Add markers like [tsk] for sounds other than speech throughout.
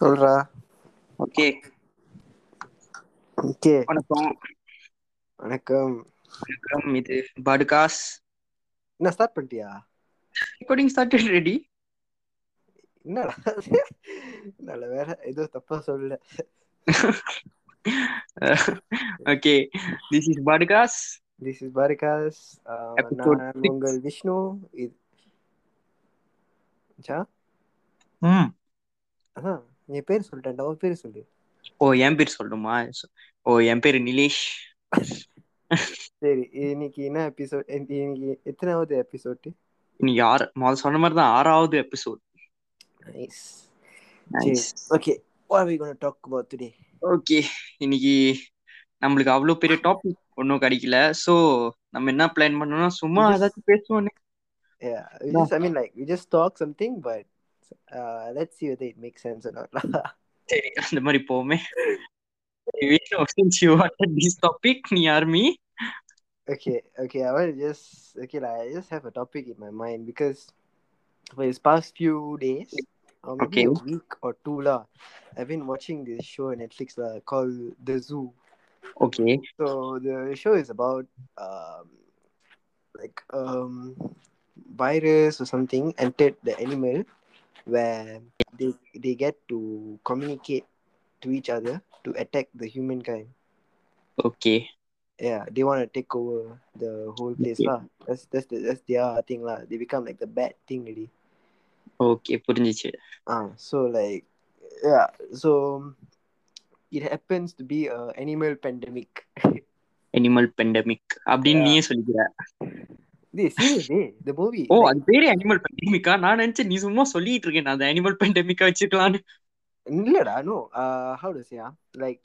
சொல்றா. Okay. Okay. வணக்கம். வணக்கம். வணக்கம் இது பாடுகாஸ். என்ன ஸ்டார்ட் பண்ணிட்டியா? ரெக்கார்டிங் ஸ்டார்டட் ரெடி என்னடா நல்ல வேற ஏதோ தப்பா சொல்லல. [laughs] Okay. This is podcast. This is Episode நான். உங்கள் விஷ்ணு. இது ம். அதான் நீ பேர் சொல்லிட்டேன்டா உன் பேர் சொல்லு. ஓ என் பேர் சொல்லணுமா? ஓ என் பேர் நிலேஷ். சரி இன்னைக்கு என்ன எபிசோட் இன்னைக்கு எத்தனாவது எபிசோட் இன்னைக்கு ஆறு முதல்ல சொன்ன மாதிரி தான் ஆறாவது episode nice okay are we going to talk about today? Okay இன்னைக்கு நம்மளுக்கு அவ்வளவு பெரிய டாபிக் ஒன்றும் கிடைக்கல. சோ நம்ம என்ன பிளான் பண்ணோம்னா சும்மா ஏதாச்சும் பேசுவோம் yeah we just i mean like we just talk something but uh let's see whether it makes sense or not [laughs] சரி அந்த மாதிரி போவோமே since you wanted this topic நீ army Okay, okay. I want to just okay, like, I just have a topic in my mind because for these past few days, or maybe Okay. a week or two, lah, I've been watching this show on Netflix lah, called The Zoo. Okay So the show is about um, like um, virus or something entered the animal where they they get to communicate to each other to attack the humankind. Okay yeah they want to take over the whole place Okay. lah that's that's the, that's their thing lah they become like the bad thing already okay புரிஞ்சிச்சு ah so like yeah so it happens to be a animal pandemic [laughs] animal pandemic அப்படின்னு Yeah. நீயே சொல்லிக்கிற this seriously the movie O like, அது பேரு animal பெண்டமிக்கா நான் நினைச்சேன் நீ சும்மா சொல்லிட்டு இருக்கேன் நான் அந்த அனிமல் பெண்டமிக்கா வச்சுக்கலான்னு இல்லடா no uh how to say ah like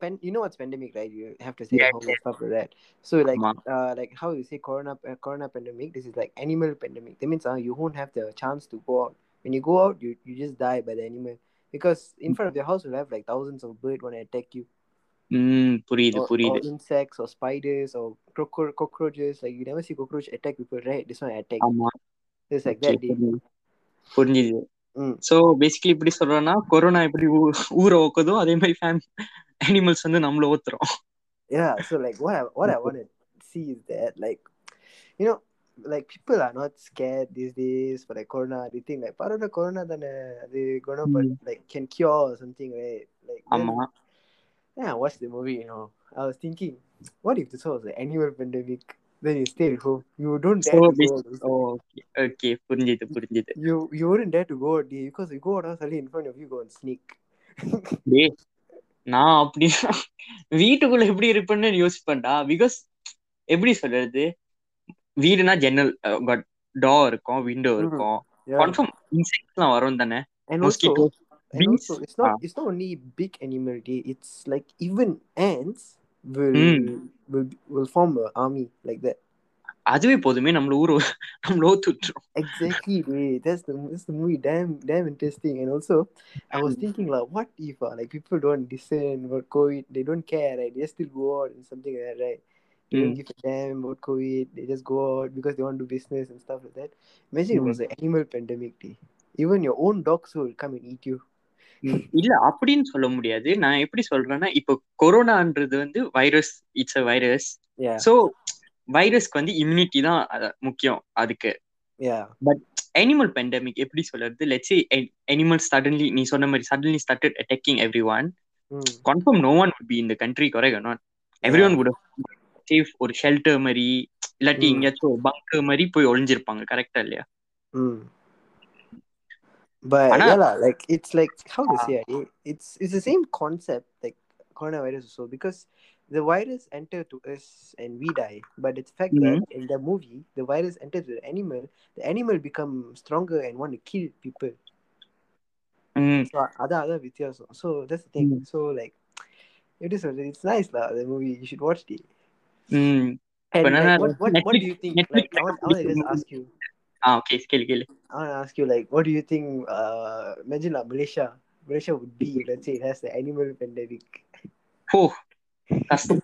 pen, you know what's pandemic right you have to say Yeah, home and stuff like that so like ஆமா. uh like how you say corona uh, corona pandemic this is like animal pandemic that means uh, you won't have the chance to go out when you go out you, you just die by the animal because in front of your house will have like thousands of birds want to attack you ம் புரியுது or, or புரியுது insects or spiders or croco- cockroaches like you never see cockroach attack people right this one attack ஆமா it's like Okay, that dude. புரியுது. புரிஞ்சுது Mm. So basically இப்படி சொல்றேன்னா corona எப்படி ஊ- ஊரை ஓக்குதோ அதே மாதிரி ஃபேம் அனிமல்ஸ் வந்து நம்மள ஓத்துறோம் yeah so like what I, what I want to see is that like you know like people are not scared these days for like corona they think like part of the corona then they gonna but Mm. like can cure or something right like then, ஆமா yeah I watched the movie you know I was thinking what if this was an annual pandemic then you stay at home you don't So dare to go also. Okay okay புரிஞ்சுது புரிஞ்சுது you you wouldn't dare to go out dude, because you go out suddenly in front of you go and sneak டேய் நான் அப்படி வீட்டுக்குள்ள எப்படி இருப்பேன்னு யோசிப்பேன்டா because எப்படி சொல்றது வீடுனா ஜன்னல் டோர் இருக்கும் விண்டோ Mhm. இருக்கும் கன்ஃபார்ம் இன்செக்ட்ஸ்லாம் வரும் தானே also and bees also it's not ah. it's not only big animal day it's like even ants will Mm. will will form an army like that அதுவே போதுமே நம்மள ஊரு நம்மள ஓத்து விட்டுரும் exactly dude. that's the that's the movie damn damn interesting and also i was thinking like what if uh, like people don't listen about covid they don't care right they still go out and something like that right they Mm. don't give a damn about covid they just go out because they want to do business and stuff like that imagine it Mm. was an animal pandemic day even your own dogs will come and eat you ம். இல்ல அப்படின்னு சொல்ல முடியாது. நான் எப்படி சொல்றேன்னா இப்போ கொரோனான்றது வந்து virus it's a virus so வைரஸ்க்கு வந்து இம்யூனிட்டி தான் முக்கியம் அதுக்கு. Yeah. அனிமல் பெண்டமிக் எப்படி சொல்றது? லெட்ஸ் அனிமல் சடன்லி நீ சொன்ன மாதிரி suddenly started attacking everyone. Confirm no one country correct or not? Everyone would have safe ஒரு ஷெல்டர் மாதிரி இல்லாட்டி. எங்கேயாச்சும் பங்கர் மாதிரி போய் ஒளிஞ்சிருப்பாங்க கரெக்டா இல்லையா. but Anna, yeah, la, like it's like how to say it? It's it's the same concept like coronavirus also because the virus enter to us and we die. But the fact mm-hmm. that in the movie the virus enters the animal, the animal become stronger and want to kill people. Mm. So other other. So that's the thing. Mm. So like it is it's nice la, the movie. You should watch it. Mm. And like, what, what, Netflix, what do you think? Netflix, like, I want, I want to just [laughs] ask you. ஆ okay கேளு கேளு I want to ask you, like, what do you think? Uh, imagine like Malaysia, Malaysia would be, let's say, it has the animal pandemic. ஓ கஷ்டம்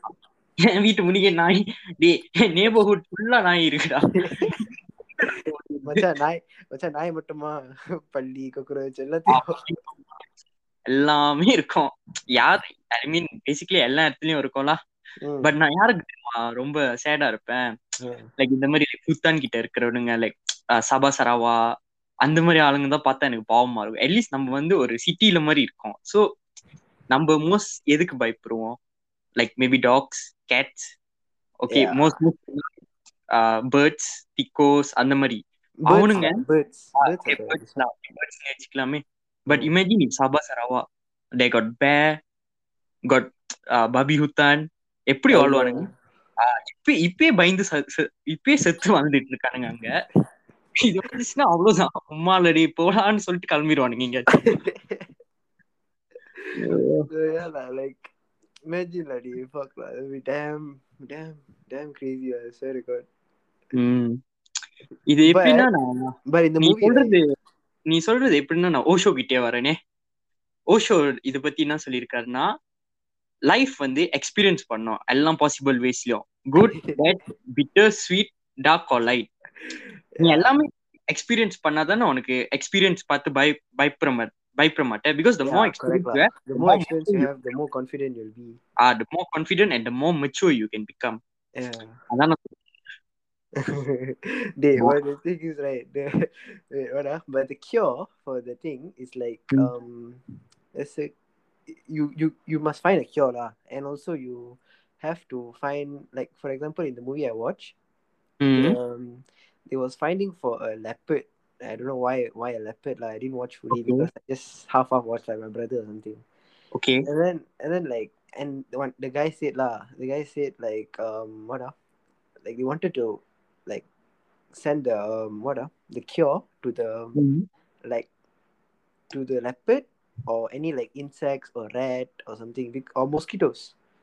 என் வீட்டு முடிக்க நாய் டே neighbourhood ஃபுல்லா நாய் இருக்குடா. மச்சான் நாய் மச்சான் நாய் மட்டுமா பள்ளி கொக்கரோச் எல்லாத்தையும். எல்லாமே இருக்கும். யார் ஐ மீன் பேசிக்கலி எல்லா இடத்துலயும் இருக்கும்ல. பட் நான் யாருக்கு தெரியுமா? ரொம்ப சேடா இருப்பேன். லைக் இந்த மாதிரி புத்தான் கிட்ட இருக்கிறவனுங்க லைக் சபா சராவா அந்த மாதிரி ஆளுங்க தான் பார்த்தா எனக்கு பாவமா இருக்கும். அட்லீஸ்ட் நம்ம வந்து ஒரு சிட்டில மாதிரி இருக்கோம். ஸோ நம்ம மோஸ்ட் எதுக்கு பயப்படுவோம்? Like maybe dogs cats okay. Most birds டிக்கோஸ் அந்த மாதிரி. அவனுங்க வச்சுக்கலாமே. But. Imagine Sabha சராவா they got பே காட் பபி ஹுத்தான் எப்படி வாழ்வானுங்க இப்ப இப்பயே பயந்து இப்பயே செத்து வாழ்ந்துட்டு இருக்கானுங்க அங்க இது வந்துச்சுன்னா அவ்வளவுதான் உம்மாலடி போலான்னு சொல்லிட்டு கிளம்பிடுவானுங்க இங்க like imagine lah, dude, fuck lah, that'd be damn, damn, damn crazy. I swear to God. ம். இது எப்படின்னா நான் But in the நீ movie, right, சொல்றது நீ சொல்றது எப்படின்னா நான் ஓஷோ கிட்டே வரேனே ஓஷோ இத பத்தி என்ன சொல்லியிருக்காருன்னா லைஃப் வந்து எக்ஸ்பீரியன்ஸ் பண்ணோம் எல்லாம் possible வேஸ்லயும் good bad bitter sweet dark or light நீ எல்லாமே எக்ஸ்பீரியன்ஸ் பண்ணாதானே உனக்கு எக்ஸ்பீரியன்ஸ் பார்த்து பய பயப்பட மாட்ட பயப்பட மாட்டேன் because the Yeah, more correct lah. Experience the more experience you have, the more confident you'll be. R the more confident and the more mature you can become Yeah. அதான் நான் they, what the thing is right. The, wait, what ah? But the cure for the thing is like Mm. um, let's say you you you must find a cure lah. and also you have to find like for example in the movie i watch mm-hmm. um they was finding for a leopard i don't know why why a leopard like i didn't watch fully okay. because i just half half watched like my brother or something okay and then and then like and the one the guy said lah the guy said like um what up like they wanted to like send the um, what up the cure to the mm-hmm. like to the leopard or any like insects or rat or something bec- or mosquitoes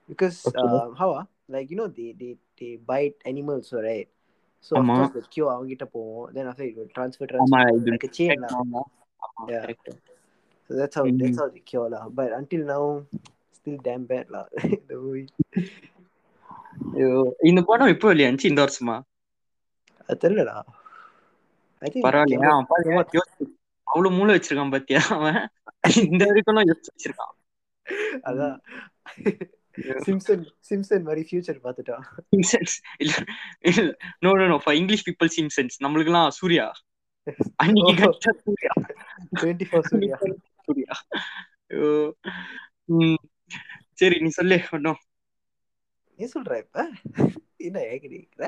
because Okay. um how ah like you know they they they bite animals so right so of ஆமா. course the cure அவங்கிட்ட போவோம் then after it will transfer ஆமா transfer இது like a chain lah. ஆமா ஆமா Yeah. correct. so that's how Mhm. that's how they cure lah but until now still damn bad lah [laughs] the movie ஐயோ, இந்த படம் எப்போ வெளியாச்சு இந்த வருஷமா அது தெரியலடா ஐ திங்க் பரவாயில்லையா அவன் பாரு, யோசிச்சு அவ்வளவு மூளை வச்சிருக்கான் பாத்தியா அவன்? இந்த வரைக்கும் யோசிச்சு வச்சிருக்கான். அதான். சிம்சன் சிம்சன் மாதிரி ஃபியூச்சர் பார்த்துட்டான். சிம்சன்ஸ். இல்ல இல்ல. No no no for English people Simpsons. நம்மளுக்கு எல்லாம் சூர்யா. அன்னைக்கு. கடிச்சா Surya. Twenty four Surya. Surya. சரி நீ சொல்லு ஒன்னும் நீ சொல்ற இப்ப? என்ன ஏக்கிறீங்க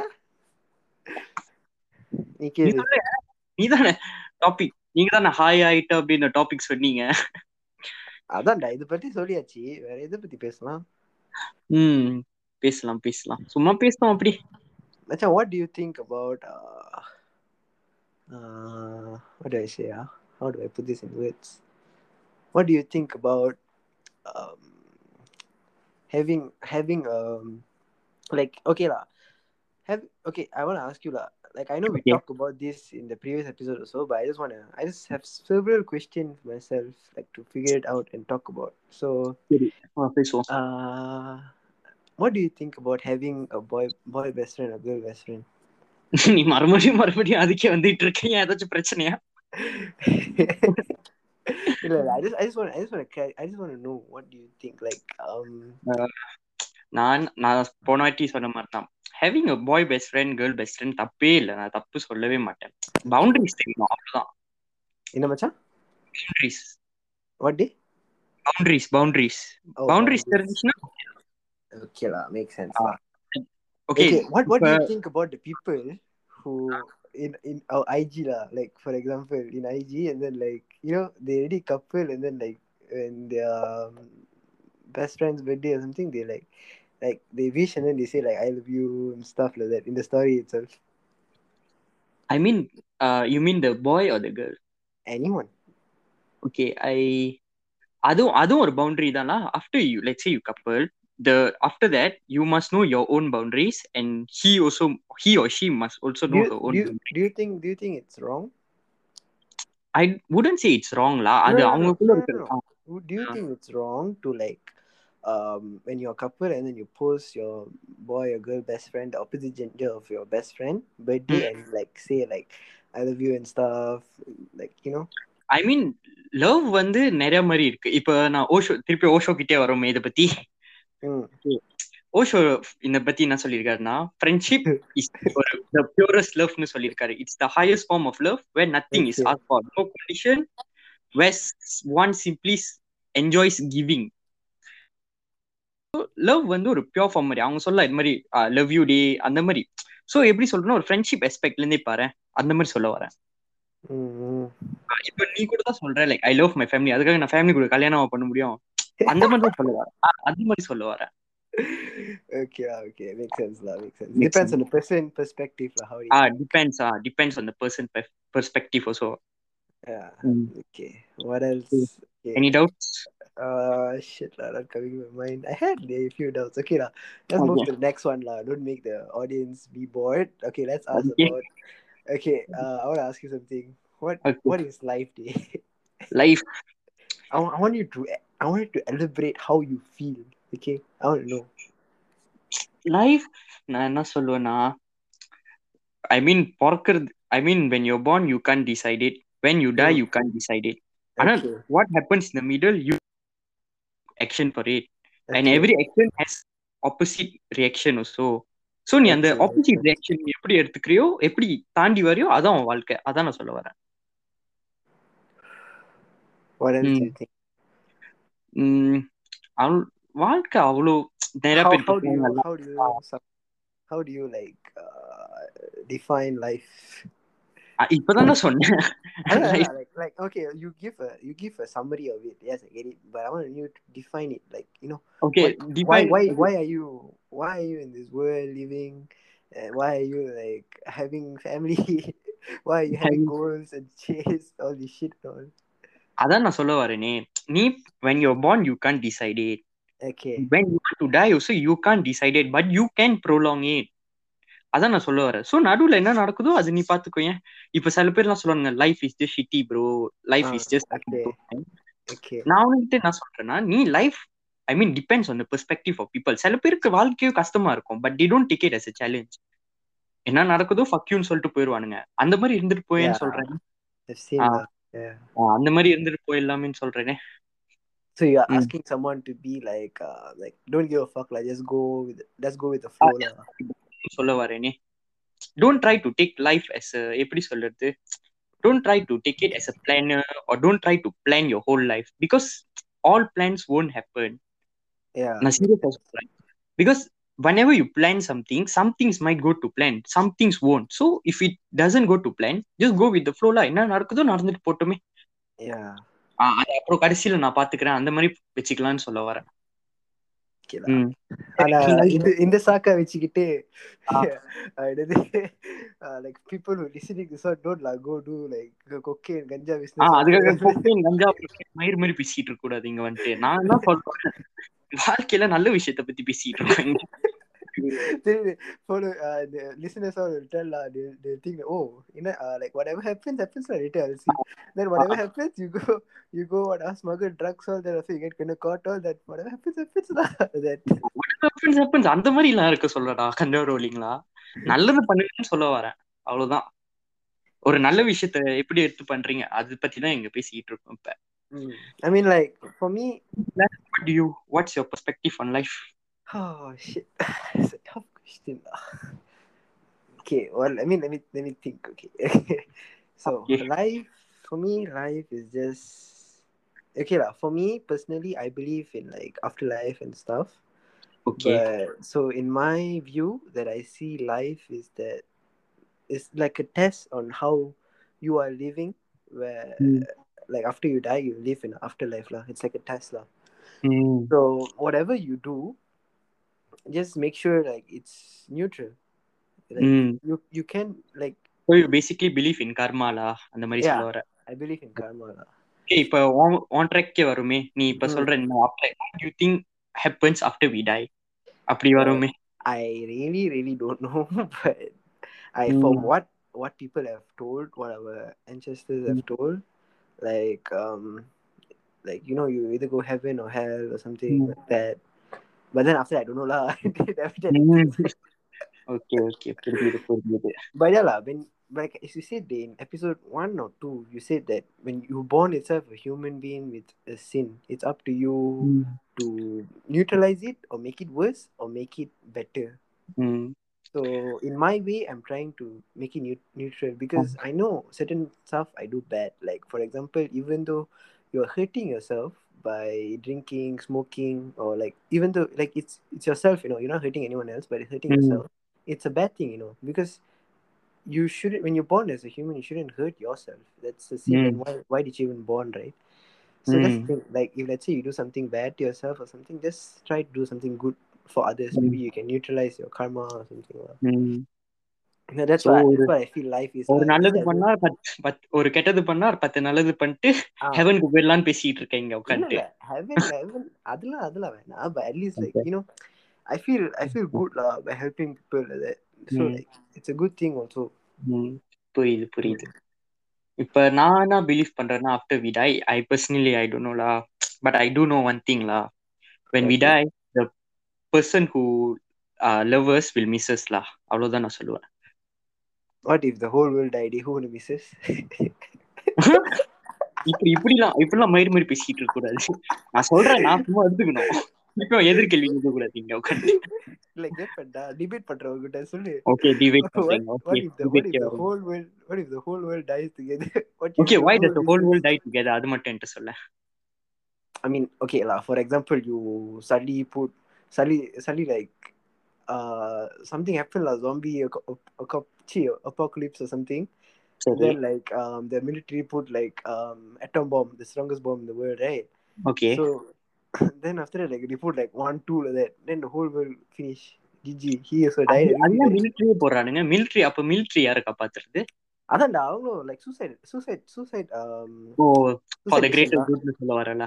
நீ கேளு நீ தானே டாபிக் நீங்க தானே ஹாய் ஆயிட்ட அப்படின்னு டாபிக் சொன்னீங்க அதான்டா இத பத்தி சொல்லியாச்சு வேற எதை பத்தி பேசலாம் ம் பேசலாம் பேசலாம் சும்மா பேசலாம் அப்படி மச்சான் about uh, uh, what do I say ah? how do I put this in words what do you think about um, having having um like okay lah have okay I want to ask you lah like I know we Okay. talked about this in the previous episode also but I just want to I just have several questions myself like to figure it out and talk about so ஆ, பேசுவோம் uh what do you think about having a boy boy best friend or girl best friend [laughs] நீ மறுபடியும் மறுபடியும் அதுக்கே வந்துட்டு இருக்கீங்க ஏதாச்சும் பிரச்சனையா [laughs] இல்ல இல்ல I just I just want I just want to I just want to know what do you think like um நான் நான் போன வாட்டி சொன்ன மாதிரி தான் having a boy best friend girl best friend தப்பே இல்லை நான் தப்பு சொல்லவே மாட்டேன் பவுண்டரிஸ் தெரியும் அவ்வளவுதான் என்ன மச்சான் boundaries what day boundaries boundaries oh, boundaries boundaries. தெரிஞ்சுச்சுன்னா okay lah makes sense Ah, lah. Okay okay what what do you இப்ப- think about the people who in in our IG lah like for example in IG and then like you know they already couple and then like when their um, best friend's birthday or something they like like they wish and then they say like I love you and stuff like that in the story itself I mean you mean the boy or the girl anyone okay I அதுவும் அதுவும் ஒரு boundary தானா after you let's you கப்பல் the after that you must know your own boundaries and he also he or she must also do know you, her do own you, boundaries. do you think do you think it's wrong I wouldn't say it's wrong la அது No, no, no, அவங்களுக்குள்ள no, no, இருக்கிறது no. Would- do you Ah. think it's wrong to like um when you're a couple and then you post your boy or girl best friend the opposite gender of your best friend birthday Mm. and like say like i love you and stuff like you know I mean love வந்து நிறைய மாதிரி இருக்கு இப்ப நான் ஓஷோ திருப்பி ஓஷோ கிட்டே வரோமே இதை பத்தி ம் ஓஷோ இத பத்தி என்ன சொல்லியிருக்காருன்னா ஃப்ரெண்ட்ஷிப் இஸ் ஒரு த பியூரஸ்ட் லவ்னு சொல்லியிருக்காரு it's the highest form of love where nothing is Okay. Ask for no condition Yves one simply enjoys giving love வந்து ஒரு பியோர் ஃபார்ம் மாதிரி. அவங்க சொல்ல இது மாதிரி லவ் யூ டே அந்த மாதிரி. சோ எப்படி சொல்றேன்னா ஒரு ஃப்ரெண்ட்ஷிப் எஸ்பெக்ட்ல இருந்தே பாரு அந்த மாதிரி சொல்ல வரேன். இப்ப நீ கூட தான் சொல்ற like I love my family அதுக்காக நான் ஃபேமிலி கூட கல்யாணம் பண்ண முடியும். அந்த மாதிரி தான் சொல்ல வரேன். அந்த மாதிரி சொல்ல வரேன். The person perspective lah how they ah depends ah depends on the person perspective also okay. Any doubts Uh, shit lah, not coming to my mind. I had a few doubts. Okay lah, let's move Okay. to the next one lah. Don't make the audience be bored. Okay, let's ask Okay. about. Okay, uh, I want to ask you something. What Okay. What is life day? [laughs] Life I, wa- I want you to I want you to elaborate how you feel. Okay, I want to know. Life நான் என்ன சொல்லுவேன்னா I mean பிறக்கிறது I mean when you born you can't decide it when you die Mm. you can't decide it ஆனா Okay, what happens in the middle you action for it okay. and every action has opposite reaction also so நீ அந்த opposite reaction நீ எப்படி எடுத்துக்கிறியோ எப்படி தாண்டி வரையோ அதான் உன் வாழ்க்கை அதான் நான் சொல்ல வரேன் வாழ்க்கை அவ்வளோ நிறைய பேர் how do you like uh, define life அ, இப்பதான் நான் சொன்னேன் I know, I Life- know, like [laughs] like okay, you give a you give a summary of it. Yes, I get it, but I want you to define it. Like you know, okay why define why why are you why are you in this world living? And why are you like having family? [laughs] why are you having Having- goals and [laughs] chase all this shit and all? அதான் நான் சொல்ல வரேனே நீ when you're born you can't decide it Okay, when you want to die also you can't decide it but you can prolong it அதான் நான் சொல்ல வரேன். So நடுவுல என்ன நடக்குதோ அது நீ பாத்துக்கோ ஏன்? இப்ப சில பேர்லாம் சொல்லுவாங்க life is just shitty bro life is just நான் உனக்கிட்ட என்ன சொல்றேன்னா நீ life I mean depends on perspective of people சில பேருக்கு வாழ்க்கையும் கஷ்டமா இருக்கும் but they don't take it as a challenge என்ன நடக்குதோ ஃபக்யூன்னு சொல்லிட்டு போயிருவானுங்க. அந்த மாதிரி இருந்துட்டு போயேன்னு Yeah. சொல்றேன். Yeah. அந்த மாதிரி இருந்துட்டு போயிடலாமேன்னு சொல்றேனே. So you're Mm. asking someone to be like uh like don't give a fuck like just go with let's go with the flow lah. சொல்ல வரேனே. Don't try to take life as எப்படி சொல்றது? Don't try to take it as a planner or don't try to plan your whole life because all plans won't happen. நான் சொல்றேன். Because whenever you plan something some things might go to plan some things won't. So if it doesn't go to plan just go with the flow lah. என்ன நடக்குதோ நடந்துட்டு போட்டுமே. அது அப்புறம் கடைசியில நான் பாத்துக்கிறேன். அந்த மாதிரி வச்சுக்கலாம்னு சொல்ல வரேன். Hmm. [laughs] இந்த சாக்கா வச்சுக்கிட்டு [laughs] என்னது? Like people who listening this go to like cocaine ganja business அதுக்காக [laughs] மாதிரி பேசிட்டு இருக்க கூடாது இங்க வந்துட்டு. நான் என்ன வாழ்க்கையில நல்ல விஷயத்த பத்தி பேசிட்டு இருக்காங்க Then follow uh, the listeners all will tell uh, they they think that, oh you know uh, like whatever happens happens lah later I'll see then whatever happens you go you go what uh, smuggle drugs all that also you get gonna caught all that whatever happens happens lah that happens, happens. அந்த மாதிரி எல்லாம் இருக்க சொல்லடா கஞ்சா ரோலிங்களா நல்லது பண்ணுங்கன்னு சொல்ல வரேன் அவ்வளவுதான் ஒரு நல்ல விஷயத்த எப்படி எடுத்து பண்றீங்க அது பத்தி தான் இங்க பேசிட்டு இருக்கோம் இப்ப Mm. I mean like for me What do you what's your perspective on life Oh shit, it's a tough question. Okay, well, I mean, let me let me think. Okay, [laughs] so Okay. life for me, life is just okay lah. For me personally, I believe in like afterlife and stuff. okay But so in my view, that I see life is that it's like a test on how you are living. Where Mm. like after you die, you live in afterlife lah. It's like a test lah. Hmm. So whatever you do, just make sure like it's neutral. Like Hmm. you you can like So you basically believe in karma லா அந்த மாதிரி Yeah. சொல்ல வர I believe in karma. lah. Okay, இப்ப on ட்ராக்கே வருமே நீ இப்ப ம். சொல்ற இந்த after what do you think happens after we die அப்படி வருமே I really really don't know, [laughs] but I from Mm. what what people have told, what our ancestors have told, like um like you know you either go heaven or hell or something Mm. like that. but then after that, I don't know lah. [laughs] okay, okay. By the But yeah, lah, when like as you said in episode one or two, you said that when you born itself a human being with a sin, it's up to you mm. to neutralize it or make it worse or make it better. Mm. So in my way, I'm trying to make it neutral because I know certain stuff I do bad. Like for example, even though you're hurting yourself, by drinking, smoking, or like even though like it's it's yourself, you know, you're not hurting anyone else, but it's hurting Mm. yourself. It's a bad thing, you know, because you shouldn't when you're born as a human, you shouldn't hurt yourself. That's the. And Mm. why why did you even born, right? So that's the Mm. thing. Like if let's say you do something bad to yourself or something, just try to do something good for others. Mm. Maybe you can neutralize your karma or something. ஒரு நல்லது பண்ணா ஒரு கெட்டது பண்ணா பத்து நல்லது பண்ணிட்டு ஹெவனுக்கு போயிடலாம்னு பேசிட்டு இருக்கேன் இங்க உட்காந்து அதெல்லாம் அதெல்லாம் வேணாம். But at least like you I feel I feel good law by helping people so like it's a good thing also புரியுது புரியுது. இப்ப நான் என்ன பிலீவ் பண்றேன்னா after we die I personally I don't know law but I do know one thing law when we die the person who lovers will miss us லா அவ்வளவுதான் நான் சொல்லுவேன். What if the whole world I'd ஹூனு miss us இப்படி இப்படிலாம் இப்படிலாம் மயிறு மயிறு பேசிட்டு இருக்க நான் சொல்றேன் நான் சும்மா எடுத்துக்கணும் இப்போ எதிர்கேள்வி கேட்க கூடாது இங்க உட்காந்து இல்ல கேப்படா டிபேட் பண்றவங்க கிட்ட சொல்லு ஓகே டிபேட் பண்றீங்க okay whole world what if the whole world dies together okay why that the whole world die together அது மட்டும் என்ன சொல்ல ஐ மீன் ஓகே லா ஃபார் எக்ஸாம்பிள் யூ சல்லி புட் சல்லி சல்லி like uh something happened like zombie a, a, a, a apocalypse or something. சரி Then like um the military put like um atom bomb, the strongest bomb in the world, right? Okay So [coughs] then after that like they put like one two like that. Then the whole world finish. GG. He also died. everybody அதுதான் died. மிலிட்ரியே போடுறானுங்க military அப்ப military யாரை காப்பாத்துறது அதான்டா அவங்களும் like suicide suicide suicide um O for suicide the mission greater lah. குட்னு சொல்ல வரல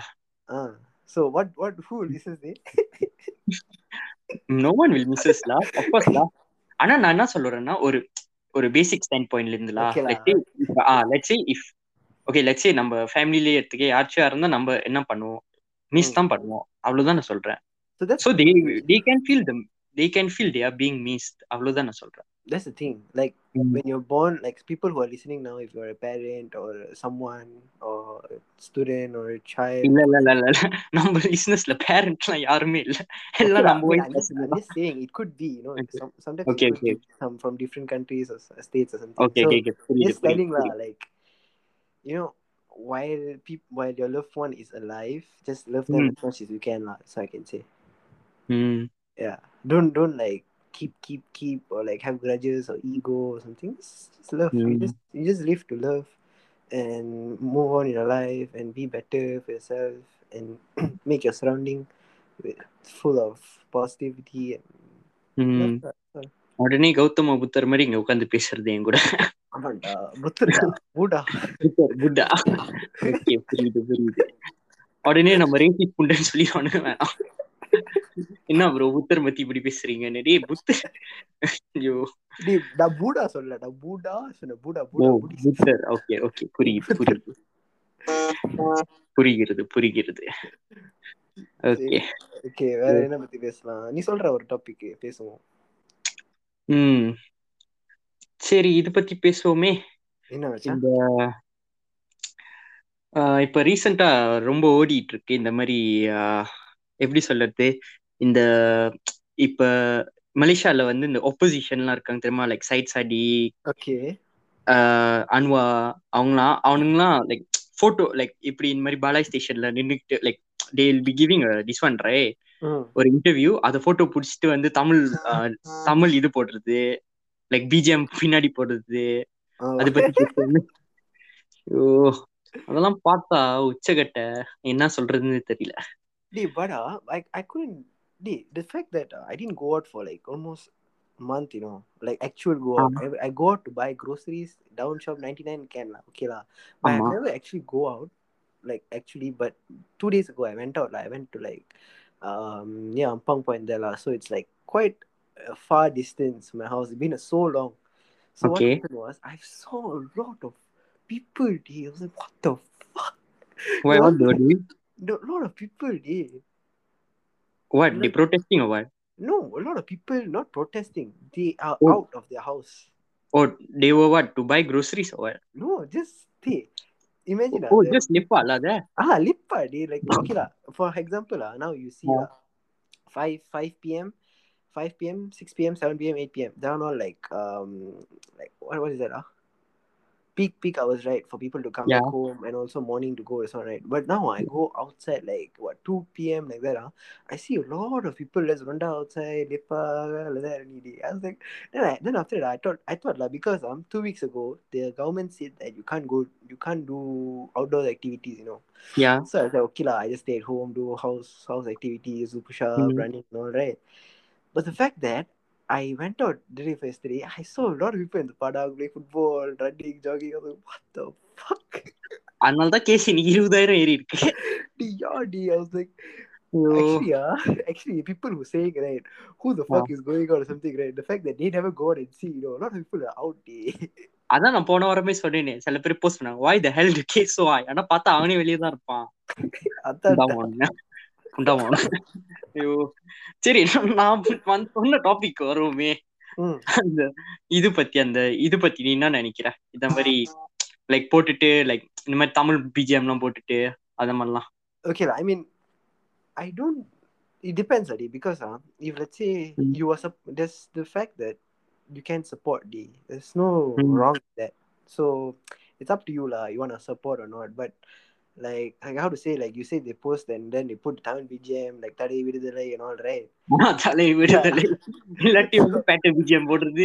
Ah. So what what who listens [laughs] it? no one will miss us law of course லா ஆனா நான் என்ன சொல்றேன்னா ஒரு ஒரு பேசிக் ஸ்டாண்ட் பாயிண்ட்ல இருந்துலா. Let's say if okay let's say நம்ம ஃபேமிலிலே எடுத்துக்க யாராச்சும் இருந்தா நம்ம என்ன பண்ணுவோம்? மிஸ். தான் பண்ணுவோம். அவ்வளவுதான் நான் சொல்றேன். So they. They can feel them they can feel they are being missed அவ்வளவுதான் நான் சொல்றேன். That's the thing. Like when you're born, like people who are listening now, if you're a parent or someone or a student or a child. இல்ல இல்ல இல்ல இல்ல இல்ல. நம்ம பிசினஸ்ல பேரண்ட்லாம் யாருமே இல்ல Okay, எல்லாம் lah, நம்ம I mean, வயசு I'm just, பசங்க I'm தான் just saying it could be, you know, Okay. some, sometimes Okay, it could okay. be some from different countries or s- states or something. Okay so okay okay புரியுது just telling புரியுது lah, like, you know, while people while your loved one is alive, just love them Mm. as much as you can, lah. So I can say, ம் yeah, don't don't like keep keep keep or like have grudges or ego or something. Just, just love. You Mm. just you just live to love and move on in your life and be better for yourself and make your surrounding full of positivity and. So, உடனே கௌதம புத்தர் மாதிரி இங்க உட்காந்து பேசுறது என் கூட ஆமாண்டா புத்தர் Buddha okay புரியுது புரியுது உடனே நம்ம ரேசி புண்டன்னு சொல்லிடுவானுங்க வேணாம் என்ன ப்ரோ புத்தர் பத்தி இப்படி பேசுறீங்க டேய் புத்தர். ஐயோ. டேய் நான் பூடா சொல்லடா பூடா சொன்ன பூடா பூடா புத்தர். ஓகே ஓகே புரியுது புரியுது. புரிகிறது புரிகிறது. ஓகே ஓகே வேற என்ன பத்தி பேசலாம்? நீ சொல்ற ஒரு டாபிக் பேசுவோம். ம். சரி இது பத்தி பேசுவோமே. என்ன இந்த இப்ப ரீசெண்டா ரொம்ப ஓடிட்டு இருக்கு. இந்த மாதிரி எப்படி சொல்றது? இந்த இப்ப மலேசியால வந்து இந்த ஒப்போசிஷன்லாம் இருக்காங்க தெரியுமா? Like Syed Saddiq okay. Anwar அவங்களாம் அவனுங்களாம் லைக் போட்டோ லைக் இப்படி இந்த மாதிரி பாலாய் ஸ்டேஷன்ல நின்றுட்டு like they will be giving one ரே ம் ஒரு இன்டர்வியூ அதை போட்டோ புடிச்சிட்டு வந்து தமிழ் தமிழ் இது போடுறது. லைக் பிஜிஎம் பின்னாடி போடுறது. அது பத்தி ஐயோ அதெல்லாம் பார்த்தா உச்சகட்ட. என்ன சொல்றதுன்னு தெரியல. Dude, but uh, I, I couldn't. Dude, the fact that uh, I didn't go out for like almost a month, you know, like actual go out. I, I go out to buy groceries, down shop 99 can lah, okay lah. But I never actually go out, like actually. But two days ago, I went out. Like, I went to like, um, yeah, Ampang Point there lah. So it's like quite a far distance from my house. It's been uh, so long. So what Okay. happened was I saw a lot of people. Dude. I was like, what the fuck? Why What what they doing? A lot of people, dude. What they protesting or what? No, a lot of people not protesting. They are Oh. out of their house. Oh, they were what? To buy groceries or what? No, just stay. Imagine Oh, the- just lip lah there. Ah, lippa, they like okay lah. For example, lah, now you see Yeah. lah, five five p.m., five p.m., six p.m., seven p.m., eight p.m. They're all like um like what what is that ah? Peak peak hours, right? For people to come Yeah. back home and also morning to go restaurant, right? But now I go outside like what two p.m. like that ah. I see a lot of people just run down outside, like that. I was like, then I, then after that I thought I thought lah because um two weeks ago the government said that you can't go you can't do outdoor activities, you know. Yeah. So I was like, okay lah, I just stay at home, do house house activities, do push up, Mhm. running and all right. But the fact that I went out the day for yesterday, I saw a lot of people in the padang play football, running, jogging. I was like, what the fuck? அதனால தான் case இன்னைக்கு இருபதாயிரம் ஏறி இருக்கு actually, uh, actually, people who saying right, who the fuck is going out or something, right? The fact that they never go out and see, you know, a lot of people are out there. அதான் நான் போன வாரமே சொன்னேனே சில பேர் post பண்ணாங்க why the hell do case high ஆனா பார்த்தா அவனே வெளியே தான் இருப்பான் அதான் உண்டாமானுங்க உண்டாமானு ஐயோ சரி நான் வந்து சொன்ன டாபிக் வருவோமே ம். அந்த இது பத்தி அந்த இது பத்தி நீ என்ன நினைக்கிற இந்த மாதிரி லைக் போட்டுட்டு லைக் இந்த மாதிரி தமிழ் பிஜிஎம் எல்லாம் போட்டுட்டு அந்த மாதிரிலாம் it depends Adi, because uh, if let's say Mm. you are sup- there's the fact that you can support D there's no Mm. wrong with that so it's up to you lah you want to support or not but like like how to say like you say they post and then they put Tamil BGM like Tadai Vidudalai and all right [laughs] தலை விடுதலை இல்லாட்டி வந்து பேட்டை BGM போடுறது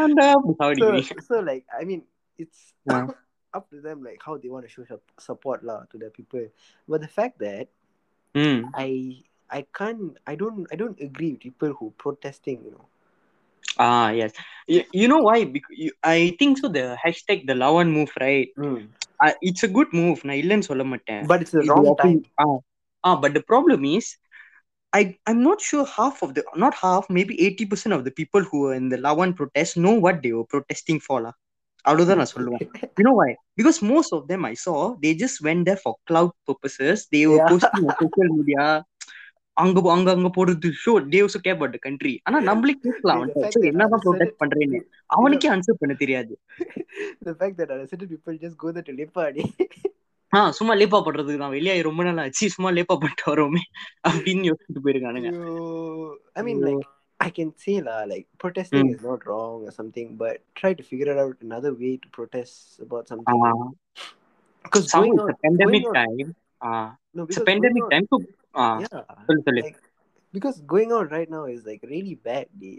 ஏன்டா அப்படி so, சாவடிக்கிறீங்க? so like I mean it's Yeah. [coughs] up to them like how they want to show sup- support lah to the people but the fact that ம் I I can't I don't I don't agree with people who protesting, you know. Ah, yes. You, you know why? Because you, I think so. The hashtag the Lawan move, right? Uh, it's a good move. நான் இல்லைன்னு சொல்ல மாட்டேன். But it's the இது wrong I time. think- Ah, ah, but the problem is, I I'm not sure half of the not half maybe eighty percent of the people who were in the Lawan protest know what they were protesting for lah. அவ்வளவுதான் நான் சொல்லுவேன். You know why? Because most of them I saw they just went there for cloud purposes. They were Yeah. posting on social media. அங்க அங்க அங்க போடுறது so தே care about the country ஆனா நம்மளே கேட்கலாம் என்னதான் ப்ரொடெக்ட் பண்றேன்னு அவனுக்கே ஆன்சர் பண்ண தெரியாது the fact that uh, certain people just go there to lepadi. ஆ சும்மா லேப்பா பண்றதுக்கு தான் வெளியாகி ரொம்ப நாள் ஆச்சு சும்மா லேப்பா பண்ணிட்டு வரோமே அப்படின்னு யோசிச்சுட்டு போயிருக்கானுங்க I can say lah, like protesting Mm. is not wrong or something, but try to figure out another way to protest about something. Because some going it's out, a pandemic going out- time ah no, it's a because pandemic going out, time so ah yeah, சொல்லு சொல்லு because going out right now is like really bad D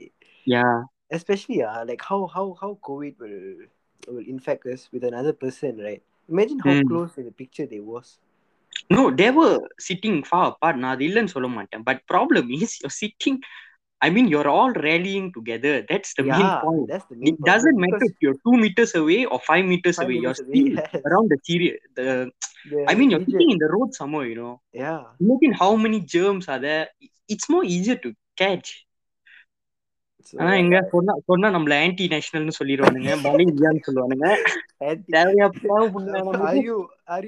yeah especially like how how how covid will will infect us with another person, right? Imagine how mm. close in the picture they was. No, they were sitting far apart. now அது இல்லைன்னு சொல்ல மாட்டேன் but problem is you sitting I mean your all ரேலியிங் together that's the main Yeah, point that's the main It doesn't problem, matter because if you're two meters away or five meters five away. You're minutes away, still yes, around the serious. The the I mean, you're region- sitting in the road somewhere. You know, Yeah, imagine how many germs are there. It's more easier to catch. so ஆனா எங்க சொன்னா சொன்னா நம்மள anti நேஷனல்னு சொல்லிடுவானுங்க [laughs] பலி இந்தியான்னு சொல்லுவானுங்க anti- தேவையா தேவைப்படுங்க are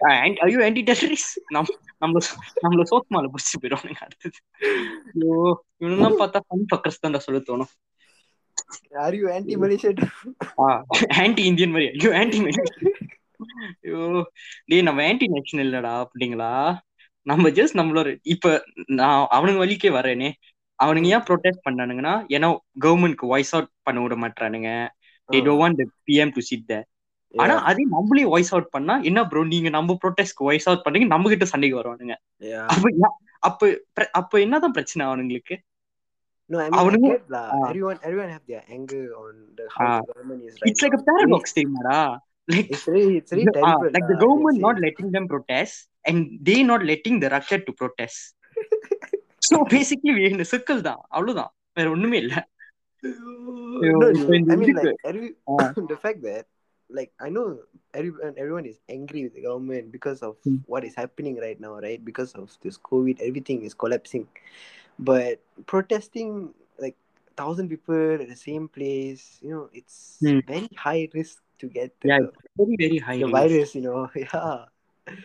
ஐயோ ஆன்டி டெரரிஸ்ட் நம் நம்மள நம்மள சோத் மாலை பிடிச்சிட்டு போயிடுவானுங்க அடுத்தது. ஐயோ இவனெல்லாம் பார்த்தா ஃபன் பக்கர்ஸ் தான் சொல்ல தோணும். Are you anti-Malaysian? Anti Indian மாதிரி. ஐயோ ஆன்டி ஐயோ டேய் நம்ம ஆன்டி நேஷனல் இல்லடா அப்படிங்களா? நம்ம ஜஸ்ட் நம்மளோட இப்ப நான் அவனுங்க வழிக்கே வரேனே. அவனுங்க ஏன் ப்ரொடெஸ்ட் பண்ணானுங்கன்னா ஏன்னா கவர்மெண்ட்க்கு வாய்ஸ் அவுட் பண்ண விட மாட்டானுங்க they don't want the PM to sit there. ஆனா அதே நம்மளே வாய்ஸ் அவுட் பண்ணா என்ன ப்ரோ நீங்க நம்ம ப்ரொடெஸ்ட்க்கு வாய்ஸ் அவுட் பண்ணீங்க நம்ம கிட்ட சண்டைக்கு வருவானுங்க. அப்ப அப்ப அப்ப என்னதான் பிரச்சனை அவனுங்களுக்கு No, I mean, I அவனுங்க- get lah. Ah. Everyone, everyone have their anger on the how Ah. the government is right it's like now. a paradox தெரியுமாடா like It's very, it's very Ah, terrible. like the lah, I can government say. not letting them protest and they not letting the rucket to protest. so basically we in a circle தான் அவ்வளவுதான் வேற ஒண்ணுமே இல்ல no, no, இப்ப இந்த I mean, இதுக்கு- like every, Ah. the fact that, like, I know everyone, everyone is angry with the government because of Hmm. what is happening right now, right? Because of this COVID, everything is collapsing. But protesting, like, thousand people at the same place, you know, it's Hmm. very high risk to get the, Yeah, very very high the risk. virus, you know. [laughs] Yeah.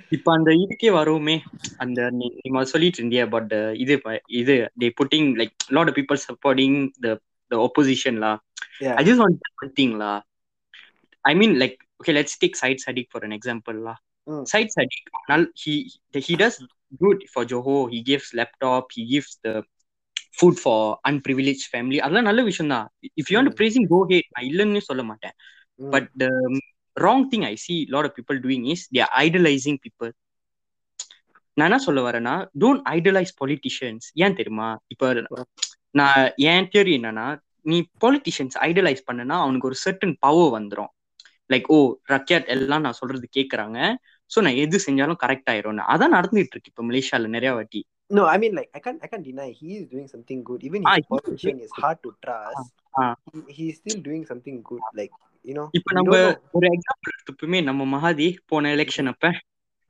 இப்ப அந்த இதுக்கே வருவோமே அந்த நீ நீ முதல்ல சொல்லிட்டு இருந்திய but இது ப- இது they putting like lot of people supporting the the opposition lah. Yeah. I just want I mean like okay let's take Syed Saddiq for an example Syed Saddiq நல் he he does good for Johor he gives laptop he gives the food for unprivileged family அதெல்லாம் நல்ல விஷயம் தான். If you want praising go ahead நான் இல்லைன்னு சொல்ல மாட்டேன். But wrong thing I see lot of people doing is they idealising people நான் என்ன சொல்ல வரேன்னா டோன்ட் ஐடலைஸ் பொலிட்டிஷியன்ஸ் ஏன் தெரியுமா? இப்போ நான் என் தியரி என்னன்னா நீ பாலிட்டிஷியன்ஸ் ஐடலைஸ் பண்ணனா அவனுக்கு ஒரு சர்டன் பவர் வந்துடும் லைக் ஓ ரக்யாட் எல்லாம் நான் சொல்றது கேக்குறாங்க சோ நான் எது செஞ்சாலும் கரெக்ட் ஆயிரும்னு அதான் நடந்துட்டு இருக்கு இப்ப மலேசியால நிறைய வாட்டி No, I mean like I can't I can't deny he is doing something good. Even if Ah, politician is hard to trust, ah. he, he's still doing something good. Like you know, இப்ப நம்ம. ஒரு example எடுத்துப்போமே நம்ம மகாதி போன election அப்ப.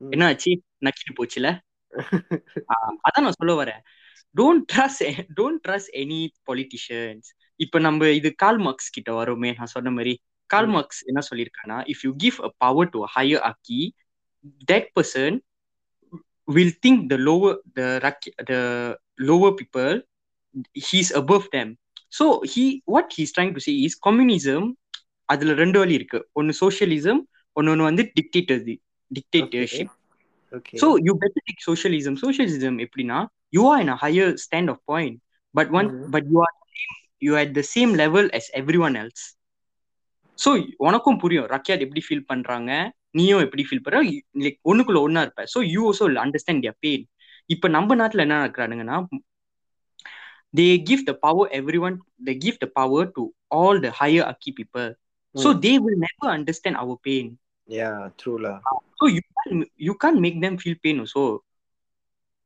என்ன ஆச்சு நக்கிட்டு போச்சுல [laughs] அதான் நான் சொல்ல வரேன் don't trust don't trust any politicians இப்ப நம்ம இது கால் மார்க்ஸ் கிட்ட வருமே நான் சொன்ன மாதிரி கால் ம். மார்க்ஸ் என்ன சொல்லியிருக்கானா if you give a power to higher ஆக்கி that person will think the lower the the lower people he's above them so he what he's trying to say is communism அதுல ரெண்டு வழி இருக்கு ஒன்னு சோஷியலிசம் ஒன்னு வந்து dictator dictatorship Okay. So you better take socialism. Socialism எப்படின்னா you are in a higher stand of point, but one Mhm. but you are you are at the same level as so உனக்கும் புரியும். ரக்யாத் எப்படி feel பண்றாங்க? நீயும் எப்படி feel பண்ற? Like ஒண்ணுக்குள்ள ஒன்னா இருப்ப. So you also understand your pain இப்ப நம்ம நாட்டுல என்ன நடக்கிறானுங்கன்னா they give the power everyone they give the power to all the higher அக்கி people so they will never understand our pain yeah you can make them feel pain so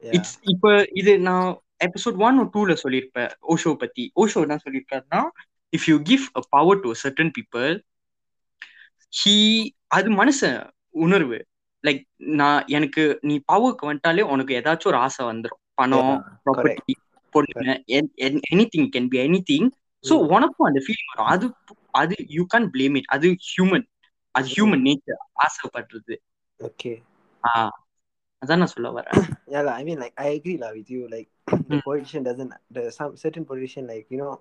it's இப்ப இது நான் episode one டூல சொல்லிருப்பேன் ஓஷோ பத்தி. ஓஷோ என்ன சொல்லியிருக்காருன்னா if you give a power to certain people he அது மனுஷன் உணர்வு. லைக் நான் எனக்கு நீ பவருக்கு வந்துட்டாலே உனக்கு ஏதாச்சும் ஒரு ஆசை வந்துடும் பணம் ப்ராப்பர்ட்டி பொண்ணு anything can be anything so. உனக்கும் அந்த ஃபீலிங் வரும். அது அது யூ கேன் பிளேம் இட் அது ஹியூமன் அது ஹியூமன் நேச்சர் ஆசைப்படுறது. Okay. ஆஹ் அதான் நான் சொல்ல வரேன். [coughs] Yeah. I mean, like, I agree lah with you. Like, [coughs] the politician doesn't. The some certain politician, like you know,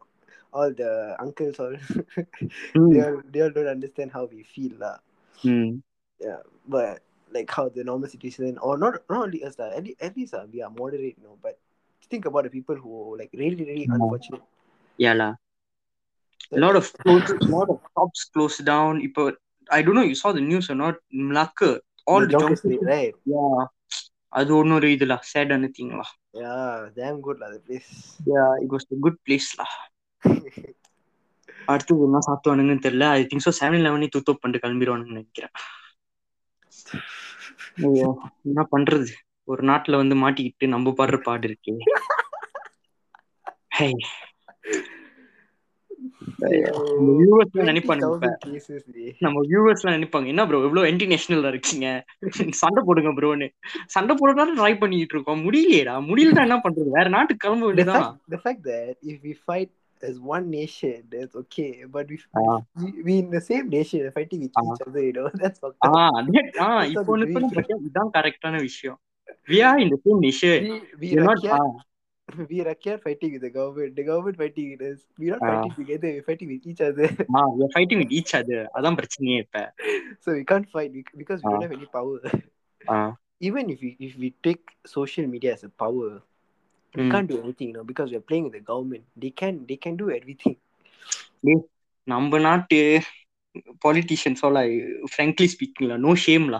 all the uncles, all [laughs] Mm. they all they all don't understand how we feel lah. ம் Yeah, but like how the normal citizen, or not not only us lah. At least, at least uh, we are moderate, you know. But think about the people who like really really Yeah. unfortunate. Yeah, lah. A lot of [laughs] close, lot of shops closed down. இப்போ I don't know you saw the news or not. Malacca, all the the Jonker jobs. Street, right? Yeah. அது ஒன்னொரு இதுல சேடான thing lah. Yeah, damn good lah the place. Yeah, it was a good place lah. அடுத்தது என்ன சாப்பிடுவானுங்கன்னு தெரியல. I think so seven லெவனே தூத்தோ பண்ணிட்டு கிளம்பிடுவானுங்கன்னு நினைக்கிறேன். ஐயோ என்ன பண்றது? ஒரு நாட்டுல வந்து மாட்டிக்கிட்டு நம்ம பாடுற பாடு இருக்கே. ஹே. நம்ம viewers எல்லாம் நினைப்பானுங்க இப்ப. 20,000 cases. நம்ம வியூவர்ஸ் எல்லாம் நினைப்பாங்க. என்ன ப்ரோ இவ்வளவு இன்டர்நேஷனல்ல இருக்கீங்க? சண்டை போடுங்க ப்ரோன்னு சண்டை போடுறதால ட்ரை பண்ணிட்டு இருக்கோம். முடியலையேடா. முடியலன்னா என்ன பண்றது? வேற நாட்டுக்கு கிளம்ப வேண்டியதான் if we as one nation, that's okay. But we, Ah. we, we in the same nation fighting with Ah. each other, you know, that's up. Ah that- That's இப்போ we இதுதான் கரெக்டான விஷயம் we are in the same nation We, we, You're not Rakyat, ah, we Rakyat fighting with the government, the government fighting with us. We're not Ah. fighting together, we're fighting with each other. Ah we are fighting with each other அதான் பிரச்சனையே இப்ப so we can't fight bec- because we don't Ah. have any power. Ah Even if we if we take social media as a power, We hmm. can't do anything, you know, because we're playing with the government. They can they can do everything. நம்ம நாட்டு politicians frankly ஸ்பீக்கிங்ல no ஷேம்லா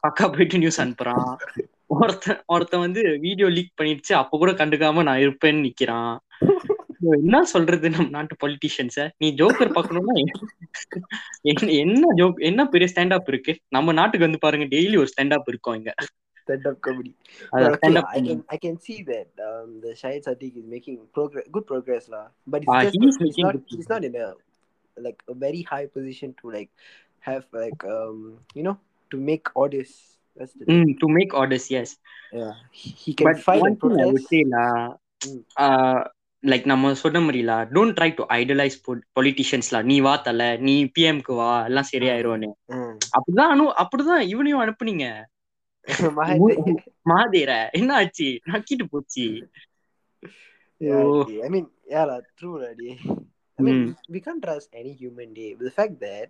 அக்கா போயிட்டு news அனுப்புறான் ஒருத்தன் ஒருத்தன் வந்து வீடியோ லீக் பண்ணிடுச்சு அப்ப கூட கண்டுக்காம நான் இருப்பேன்னு நிக்கிறான். என்ன சொல்றது நம்ம நாட்டு பொலிட்டிஷியன்ஸ நீ ஜோக்கர் பாக்கணும்னா என்ன ஜோக் என்ன பெரிய ஸ்டாண்ட் அப் இருக்கு நம்ம நாட்டுக்கு வந்து பாருங்க டெய்லி ஒரு ஸ்டாண்ட் அப் இருக்கும் இங்க I can see that um, the Syed Saddiq is making progress good progress lah. But ah, he's, not in a like a very high position to like have like um you know to make orders. Mm, to make orders, yes. Yeah. He, can but one thing I would say lah, mm. uh like நம்ம சொன்ன மாதிரிலா don't try to idolise பொலிட்டிஷியன்ஸ்லா நீ வா தல நீ பிஎம்க்கு வா எல்லாம் சரியாயிரும்னு. அப்படிதான் அனு அப்படிதான் இவனையும் அனுப்புனீங்க மாதேர என்ன ஆச்சு நக்கிட்டு போச்சு Oh. yeah, lah, true, lah, dey. I mean, Mm. we, can't trust any human, day. But the fact that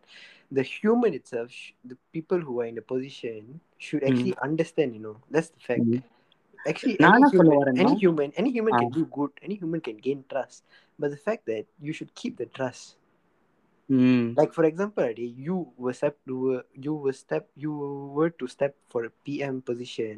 the human itself, the people who are in the position, should Mm. actually understand. You know, that's the fact. Mm. Actually, நான் any என்ன சொல்ல human, வரேன்னா- any human, any human can Ah. do good. Any human can gain trust. But the fact that you should keep the trust. ம் Like for example, dey, you were step, you were, you were step, you were to step for a PM position.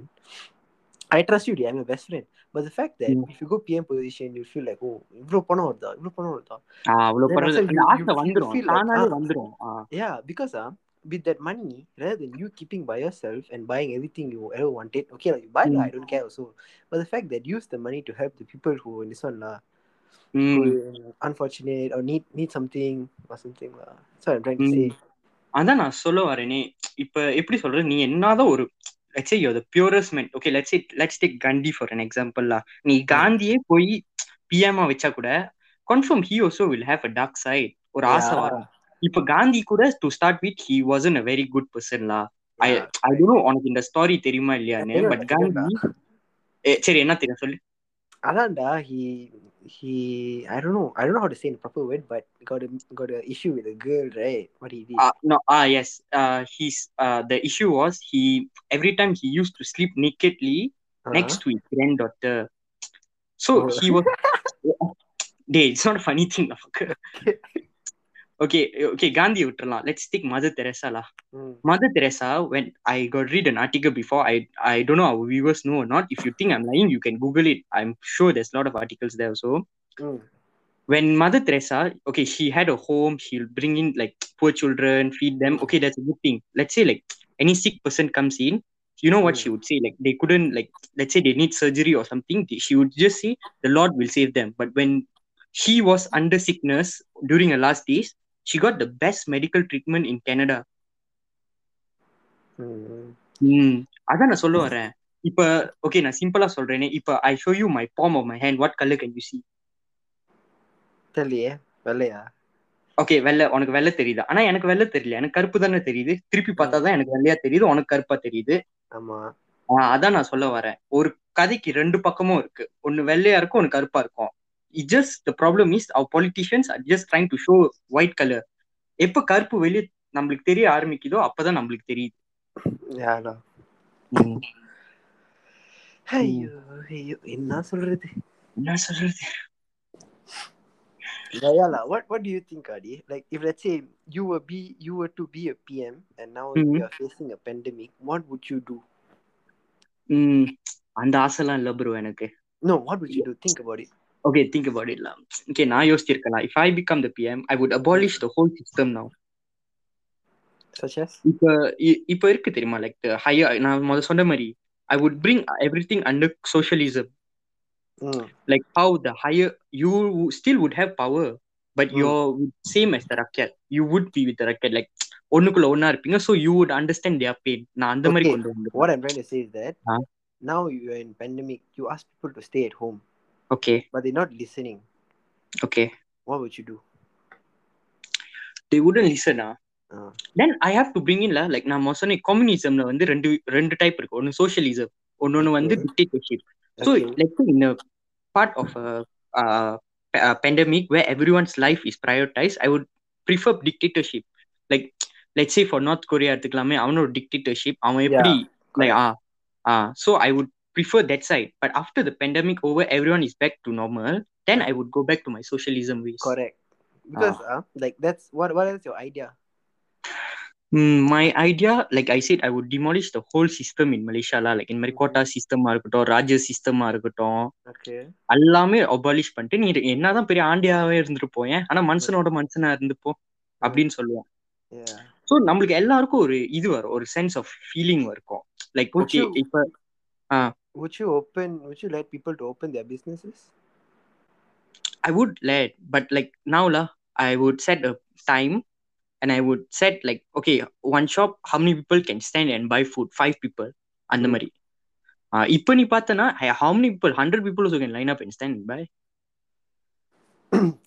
I trust you, dey. I'm your best friend. But the fact that Mm. if you go PM position, you feel like, oh, இவ்ளோ பணம் வருதா இவ்ளோ பணம் வருதா ஆ, அவ்வளவு Then பரவாயில்ல after அந்த you- ஆசை you feel- வந்துரும் feel like, தானாவே ah. வந்துரும் ஆ, Yeah, because uh, with that money, rather than you keeping by yourself and buying everything you ever wanted, okay, like, you buy lah, Mm. I don't care also. But the fact that use the money to help the people who in this one lah, ம் who are unfortunate or need need something or something lah. That's what I'm trying to Mm. say. அதான் நான் சொல்ல வரேனே இப்ப எப்படி சொல்றது நீ என்னதான் ஒரு let's say you're the purest man okay let's say let's take Gandhi for an example lah நீ காந்தியே போய் பிஎம் வச்சா கூட confirm he also will have a dark side ஒரு ஆசை. வரும் இப்ப காந்தி கூட to start with he was a very good பர்சன்லா I I don't உனக்கு இந்த ஸ்டோரி தெரியுமா இல்லையான்னு பட் காந்தி சரி என்ன தெரியும் சொல்லு. அதான்டா he he I don't know I don't know how to say in proper word but got got an issue with a girl right? What he did. Uh, no ah yes. Uh he's uh the issue was he every time he used to sleep nakedly uh-huh. next to his granddaughter. So oh. he was [laughs] Dude, it's not a funny thing. [laughs] lah, fucker. okay, okay, Gandhi விட்டுறலாம். Let's take Mother Teresa lah. Mm. Mother Teresa, when I got read an article before, I I don't know our viewers know or not. If you think I'm lying, you can Google it. I'm sure there's a lot of articles there also. Mm. when Mother Teresa, okay, she had a home, she'll bring in like poor children, feed them. Okay, that's a good thing. Let's say like any sick person comes in, you know what Mm. she would say? Like they couldn't like let's say they need surgery or something, th- she would just say the Lord will save them. But when she was under sickness during her last days, she got the best medical treatment in Canada. ம் அதான் நான் சொல்ல வரேன். இப்ப okay நான் சிம்பிளா சொல்றேனே. இப்ப I show you my palm of my hand. What color can you see? தெரியலையே. வெள்ளையா? ஓகே வெள்ளை. உனக்கு வெள்ளை தெரியுது? ஆனா எனக்கு வெள்ளை தெரியல. எனக்கு கருப்பு தானே தெரியுது. திருப்பி பார்த்தா தான் எனக்கு வெள்ளையா தெரியுது. உனக்கு கருப்பா தெரியுது. ஆமா. அதான் நான் சொல்ல வரேன். ஒரு கதைக்கு ரெண்டு பக்கமும் இருக்கு. ஒன்னு வெள்ளையா இருக்கும் ஒன்னு கருப்பா இருக்கும். It just the problem is our politicians are just trying to show white colour எப்ப கருப்பு வெளியே நம்மளுக்கு தெரிய ஆரம்பிக்குதோ அப்பதான் நம்மளுக்கு தெரியுது என்ன சொல்றது என்ன சொல்றது lah. What What do you think, Adi? Like, if let's say you were be you were to be a PM and now Mhm. you are facing a pandemic, what would you do? அந்த ஆசைலாம் இல்ல bro எனக்கு No, what would you do? Think about it. Okay think about it okay நான் யோசிச்சிருக்கலாம் if I become the PM I would abolish the whole system now Such as? இப்ப இ- இப்ப இருக்கு தெரியுமா like higher நான் முதல்ல சொன்ன மாதிரி I would bring every thing under socialism Mm. Like how the higher you still would have power but Mm. You same as the ரக்கெட் you would be with ரக்கெட் like ஒண்ணுக்குள்ள ஒண்ணா இருப்பீங்க so you would understand their pain நான் அந்த மாதிரி Okay. கொண்டு வந்து What I'm trying to say is that Huh? now you are in pandemic, you ask people to stay at home, okay but they're not listening. Okay What would you do? தே வுடன் லிசனா Uh, then I have to bring in like நான் சொன்ன கம்யூனிசம்ல வந்து ரெண்டு ரெண்டு type இருக்கு ஒன்னு socialism ஒன்னொன்னு வந்து Okay. Dictatorship So, okay. let's say in a part of a, uh, pa- a pandemic where everyone's life is prioritized, I would prefer dictatorship. Like, let's say for North Korea, எடுத்துக்கலாமே அவனோட dictatorship, அவன் எப்படி like ah ah. So I would Prefer that side. But after the pandemic over, everyone is back to normal. Then I would go back to my socialism ways. Correct. Because uh, like that's what what is your idea? Mm, my idea, like I said, I would demolish the whole system in Malaysia lah. Like in மாதிரி quota சிஸ்டமா இருக்கட்டும் ராஜ்ய சிஸ்டமா இருக்கட்டும் Okay. எல்லாமே abolish பண்ணிட்டு நீ என்னதான் பெரிய ஆண்டியாவே இருந்துட்டு போயேன் ஆனா மனுஷனோட மனுஷனா இருந்துப்போ அப்படின்னு சொல்லுவோம் Yeah. சோ நம்மளுக்கு எல்லாருக்கும் ஒரு இது வரும் ஒரு சென்ஸ் ஆஃப் ஃபீலிங் இருக்கும் லைக் ஓகே இப்ப Would you open? Would you let people to open their businesses? I would late but like நவுல I would set a time and I would set like okay one shop how many people can stand and by food five people அந்த Mm. மாதிரி ஆஹ் இப்ப நீ பார்த்தனா how many people hundred people also can line up and stand and buy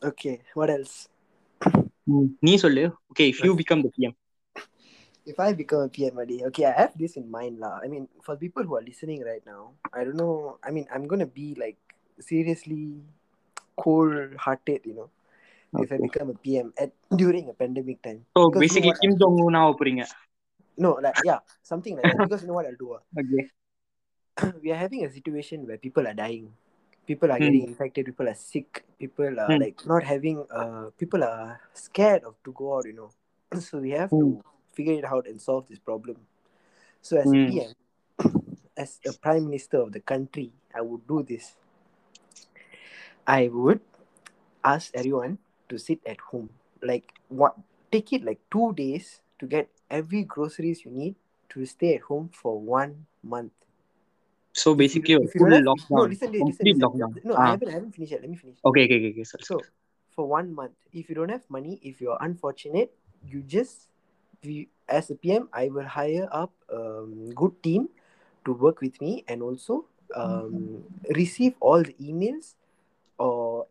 okay, what else? நீ சொல்லு okay if you become the PM if I become a PM day, okay, I have this in mind, lah. I mean, for people who are listening right now, I don't know. I mean, I'm gonna be like seriously cold-hearted, you know, okay. if I become a PM at during a pandemic time. So because basically, Kim Jong Un now, No, like yeah, something like that. Because you know what I'll do. Ah? [laughs] Okay. [clears throat] we are having a situation where people are dying people are mm. getting infected people are sick people are mm. like not having uh people are scared of to go out you know [clears throat] so we have mm. to hmm figure it out and solve this problem. So as mm. PM, as a prime minister of the country, I would do this. I would ask everyone to sit at home. Like what take it like two days to get every groceries you need to stay at home for one month. So basically, if you, if you lockdown. No, listen, listen, listen. lockdown. No, ah. I, haven't, I haven't finished yet. Let me finish. Okay, okay, okay. okay. Sorry, so, sorry. for one month, if you don't have money, if you're unfortunate, you just we, as a PM, I will hire up a um, good team to work with me and also um, receive all the emails or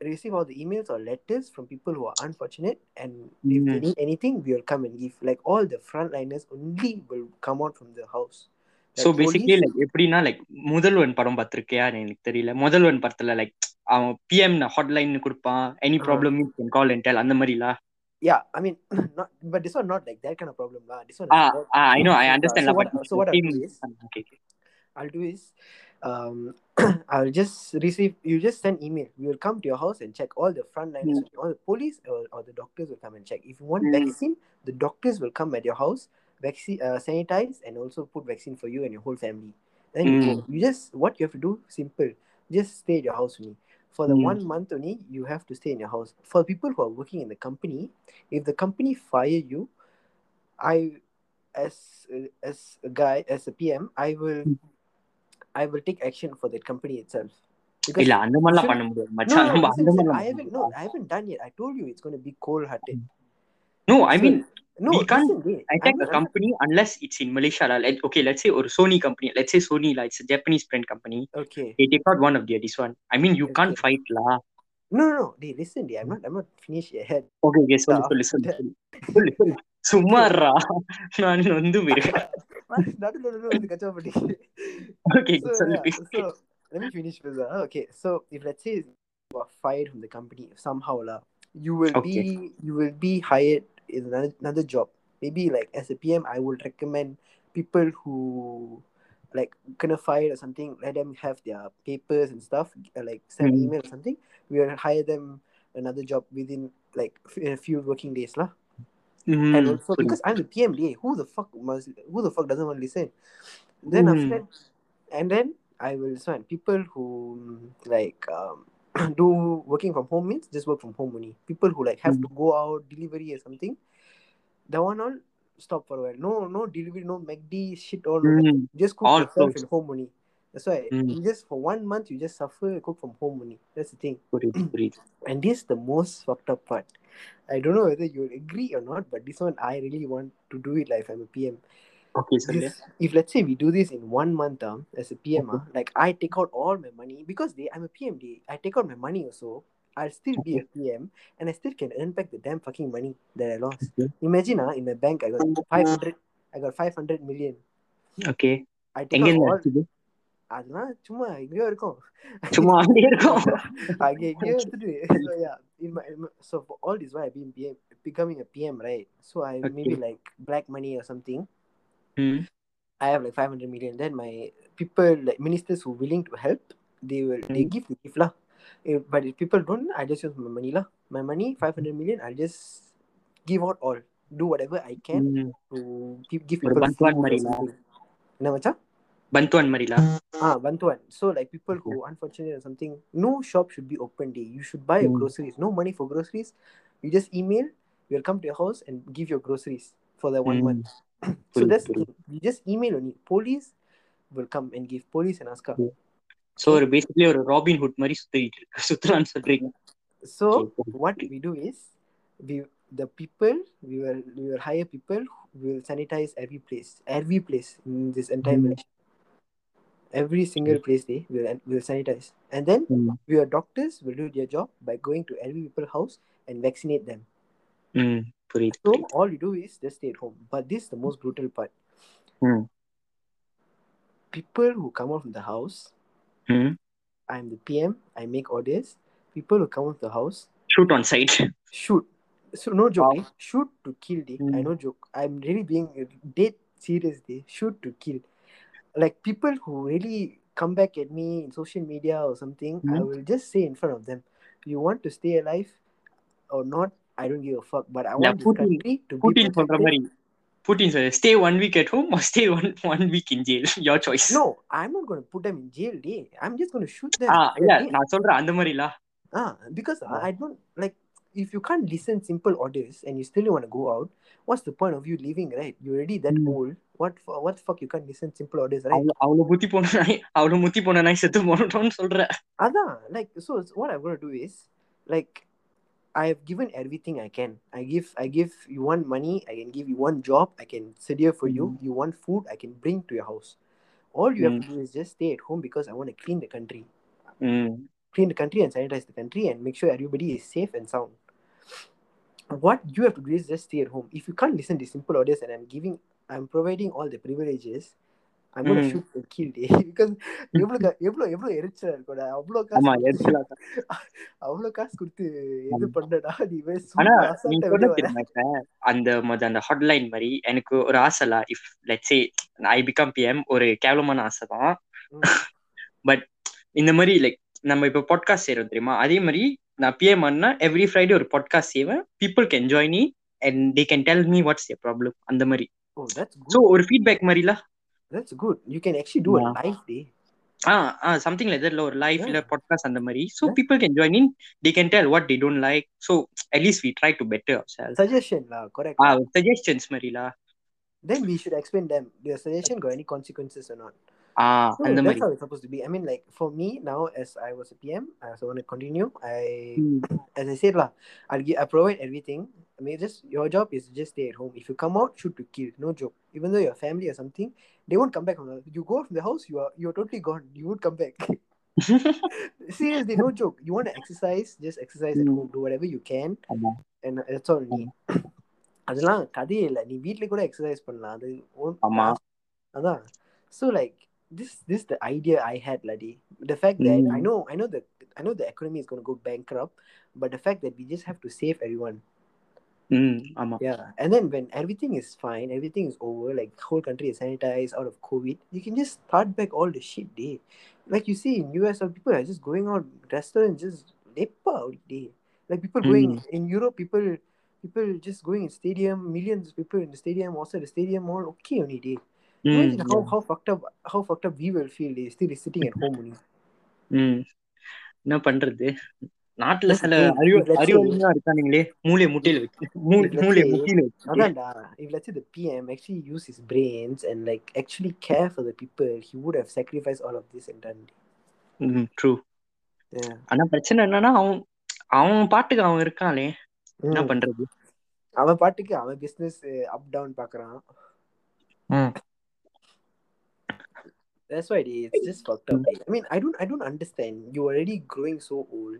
receive all the emails or letters from people who are unfortunate and if they Mm. need anything we will come and give like all the frontliners only will come out from the house so like basically police like எப்படின்னா like முதல்வன் படம் பார்த்திருக்கியா எனக்கு தெரியல முதல்வன் படத்துல like அவன் PM hotline கொடுப்பான் any Ah. Problem call and tell அந்த மாதிரில yeah i mean [clears throat] not but this one not like that kind of problem la. this one ah, ah, i know i understand so, what, so what i'll do is ah, okay. i'll do is um [clears throat] i'll just receive you just send email we will come to your house and check all the front lines mm. all the police or, or, the doctors will come and check if you want mm. vaccine the doctors will come at your house vaccine uh, sanitize and also put vaccine for you and your whole family then mm. you, hmm. you just what you have to do simple just stay at your house with me For the Mm. one month only, you have to stay in your house. For people who are working in the company, if the company fire you, I as as a guy as a PM, I will Mm. I will take action for that company itself. Because இல்ல அந்த மாதிரிலாம் should- பண்ண முடியாது no, மச்சான் no, நம்ம listen, அந்த listen, மாதிரிலாம் I haven't no, I haven't done yet. I told you it's going to be cold hearted. No I So, mean no, we can't listen, wait. I'm attack not, a I'm not, company unless it's in Malaysia lah. Like, okay, let's say or Sony company. Let's say Sony lah. It's a Japanese brand company. okay. They take out one of their this one. I mean, you can't Okay. fight lah. No, no, no. They listen, they, I'm not I'm not finished yet. Okay, okay, சொல்லு Yeah, சொல்லு சொல்லு that- சொல்லு சொல்லு சொல்லு சும்மாறா நான் வந்து போயிருக்கேன் நடுவுல நடுவுல வந்து கச்சா பண்ணி. ஓகே so சொல்லு yeah, so let me finish first. ah. Okay, so if let's say you are fired from the company somehow lah, you will Okay. be you will be hired is another, another job maybe like as a pm i would recommend people who like kind of fire or something let them have their papers and stuff uh, like send mm-hmm. email or something we will hire them another job within like a few working days lah. Mm-hmm. and also because i'm the pmda who the fuck must who the fuck doesn't want to listen then mm-hmm. after that, and then i will find people who like um [coughs] do working from home means just work from home only. People who like have mm. to go out delivery or something, that one all stop for a while. No, no delivery, no McD shit all. Mm. Just cook all yourself at home only. That's why mm. just for one month you just suffer cook from home only. That's the thing. [coughs] and this is the most fucked up part. I don't know whether you agree or not, but this one I really want to do it like I'm a PM. Okay சொல்லு This, if let's say we do this in one month um, as a PM, ah, like I take out all my money because they, I'm a PM, they, I take out my money also. I'll still be a PM and I still can earn back the damn fucking money that I lost. Okay. Imagine uh, in my bank I got 500, I got 500 million. Okay I take எங்க out இருந்து all, அடிச்சது அதெல்லாம் சும்மா எங்கேயோ இருக்கும் சும்மா அப்படியே இருக்கும் [laughs] அங்கே எங்கேயோ எடுத்துட்டு so yeah in my, in my- so for all this why I've been PM becoming a PM right Mm. I have like 500 million. Then my people, like ministers who willing to help, they will mm. they hmm. give the gift. If, eh, but if people don't, I just use my money. My money, 500 million, I'll just give out all. Do whatever I can mm. to give, people bantuan food. na Mana macam? Bantuan marila. Ah, bantuan. So like people who unfortunate or something, no shop should be open day. You should buy mm. your hmm. groceries. No money for groceries. You just email, we'll come to your house and give your groceries for the one mm. month so புரியுது, that's the புரியுது. thing. You just email only. Police will come and give. Police and ASCA. Mm. So ஒரு basically ஒரு robin hood மாதிரி சுத்திட்டு இருக்கு சுத்தலான்னு சொல்றீங்க So Okay. what we do is we the people we will we will hire people who will sanitize every place every place in this entire Mm. Malaysia. Every single place they will will sanitize, and then ம் your doctors will do their job by going to every people's house and vaccinate them. ம் So all you do is just stay at home. But this is the most brutal part. Mm. People who come out from the house, mm. I'm the PM, I make orders. People who come out of the house, shoot on sight. Shoot. So no joke. Wow. Eh? Shoot to kill. Dick. Mm. I no joke. I'm really being dead serious. Day. Shoot to kill. Like people who really come back at me in social media or something, mm. I hmm. will just say in front of them, "You want to stay alive or not? I don't give a fuck. But I Yeah, want this Putin- country to be Putin சொல்ற protected." மாதிரி Putin சொல்ற stay one week at home stay one one week in jail your choice No, I'm not going to put them in jail. Day. I'm just going to shoot them. ஆ இல்ல. நான் சொல்றேன் அந்த மாதிரிலா Ah, because Ah. I don't like if you can't listen simple orders and you still want to go out, what's the point of you leaving, right? You're already that Mm. old. What what the fuck you can't listen simple orders, right? அவ்வளவு புத்தி போன நாய் அவ்வளவு முத்தி போன நாய் செத்து போனோம்னு சொல்ற Adan, like so what I'm gonna do is like I have given everything I can. I give I give you want money, I can give you one job, I can sit here for you. Mm. You want food, I can bring to your house. All you have Mm. to do is just stay at home because I want to clean the country. ம் clean the country and sanitize the country and make sure everybody is safe and sound. What you have to do is just stay at home. If you can't listen to simple orders and I'm giving, I'm providing all the privileges, I'm gonna Mm. shoot and kill [laughs] day because எவ்வளோ கா- எவ்வளோ எவ்வளோ எரிச்சலா இருக்கும்டா அவ்வளோ ஆமா காசு கொடுத்து- எரிச்சலா தான். [laughs] அவ்வளோ காசு கொடுத்து இது ஆமா. பண்ணடா நீ வே ஆனா நீ அசால்ட்டா சொன்ன வெளியே வர தெரியுமா இப்ப அந்த அந்த ஹாட்லைன் மாதிரி எனக்கு ஒரு ஆசைலா if let's say I become PM ஒரு கேவலமான ஆசை தான். பட் [laughs] இந்த மாதிரி லைக் நம்ம இப்ப பாட்காஸ்ட் செய்யறோம் தெரியுமா அதே மாதிரி நான் பிஎம் ஆனா எவ்ரி ஃப்ரைடே ஒரு பாட்காஸ்ட் செய்வேன் people can join and they can tell me what's a problem அந்த மாதிரி Oh, that's ஸோ good. ஒரு ஃபீட்பேக் மாதிரில that's good you can actually do yeah. a live day ah, ah something like that or live yeah. podcast and the Marie. so yeah. people can join in they can tell what they don't like so at least we try to better ourselves suggestion la, correct ah, suggestions Marie. la. then we should explain them your suggestion got any consequences or not ah So அந்த that's மாதிரி how it's supposed to be. I mean, like for me now, as I was a PM, as I want to continue, I, ம். as I said lah, I'll give, I provide everything. I mean, just your job is to just stay at home. If you come out, shoot to kill, no joke. Even though you're family or something, they won't come back. From the, you go from the house, you are you're totally gone. You won't come back. [laughs] [laughs] Seriously, no joke. You want to exercise, just exercise at Mm. home. Do whatever you can, ஆமா and that's all you need. அதெல்லாம் கதையே இல்லை நீ வீட்ல கூட exercise பண்ணலாம் அது own- ஆமா. அதான் so like this this the idea I had, Ladi. The fact that mm. I know I know the I know the economy is gonna go bankrupt, but the fact that we just have to save everyone. Mm, yeah, and then when everything is fine, everything is over, like whole country is sanitized out of COVID, you can just start back all the shit day. Like you see in US, uh, people are just going out restaurants just lepa out day. Like people mm. going hmm. in Europe, people people just going in stadium, millions of people in the stadium, also the stadium all okay only day. ம் Imagine how, how fucked up how fucked up we will feel they still sitting at home only. ம் என்ன பண்றது நாட்டுல சில. அறிவு அறிவாளியா இருக்கானுங்களே மூளை முட்டையில வச்சு மூளை முட்டியில வச்சு if let's say the PM actually used his brains and like actually care for the people, he would have sacrificed all of this and done. it. ம் ட்ரூ Yeah. ஆனா பிரச்சனை என்னன்னா அவன் அவன் பாட்டுக்கு அவன் இருக்கானே என்ன Mm. பண்றது அவன் பாட்டுக்கு அவன் பிசினஸ் அப் டவுன் பாக்குறான் ம் That's why is. It's just fucked up. I mean, I don't I don't understand. You're already growing so old.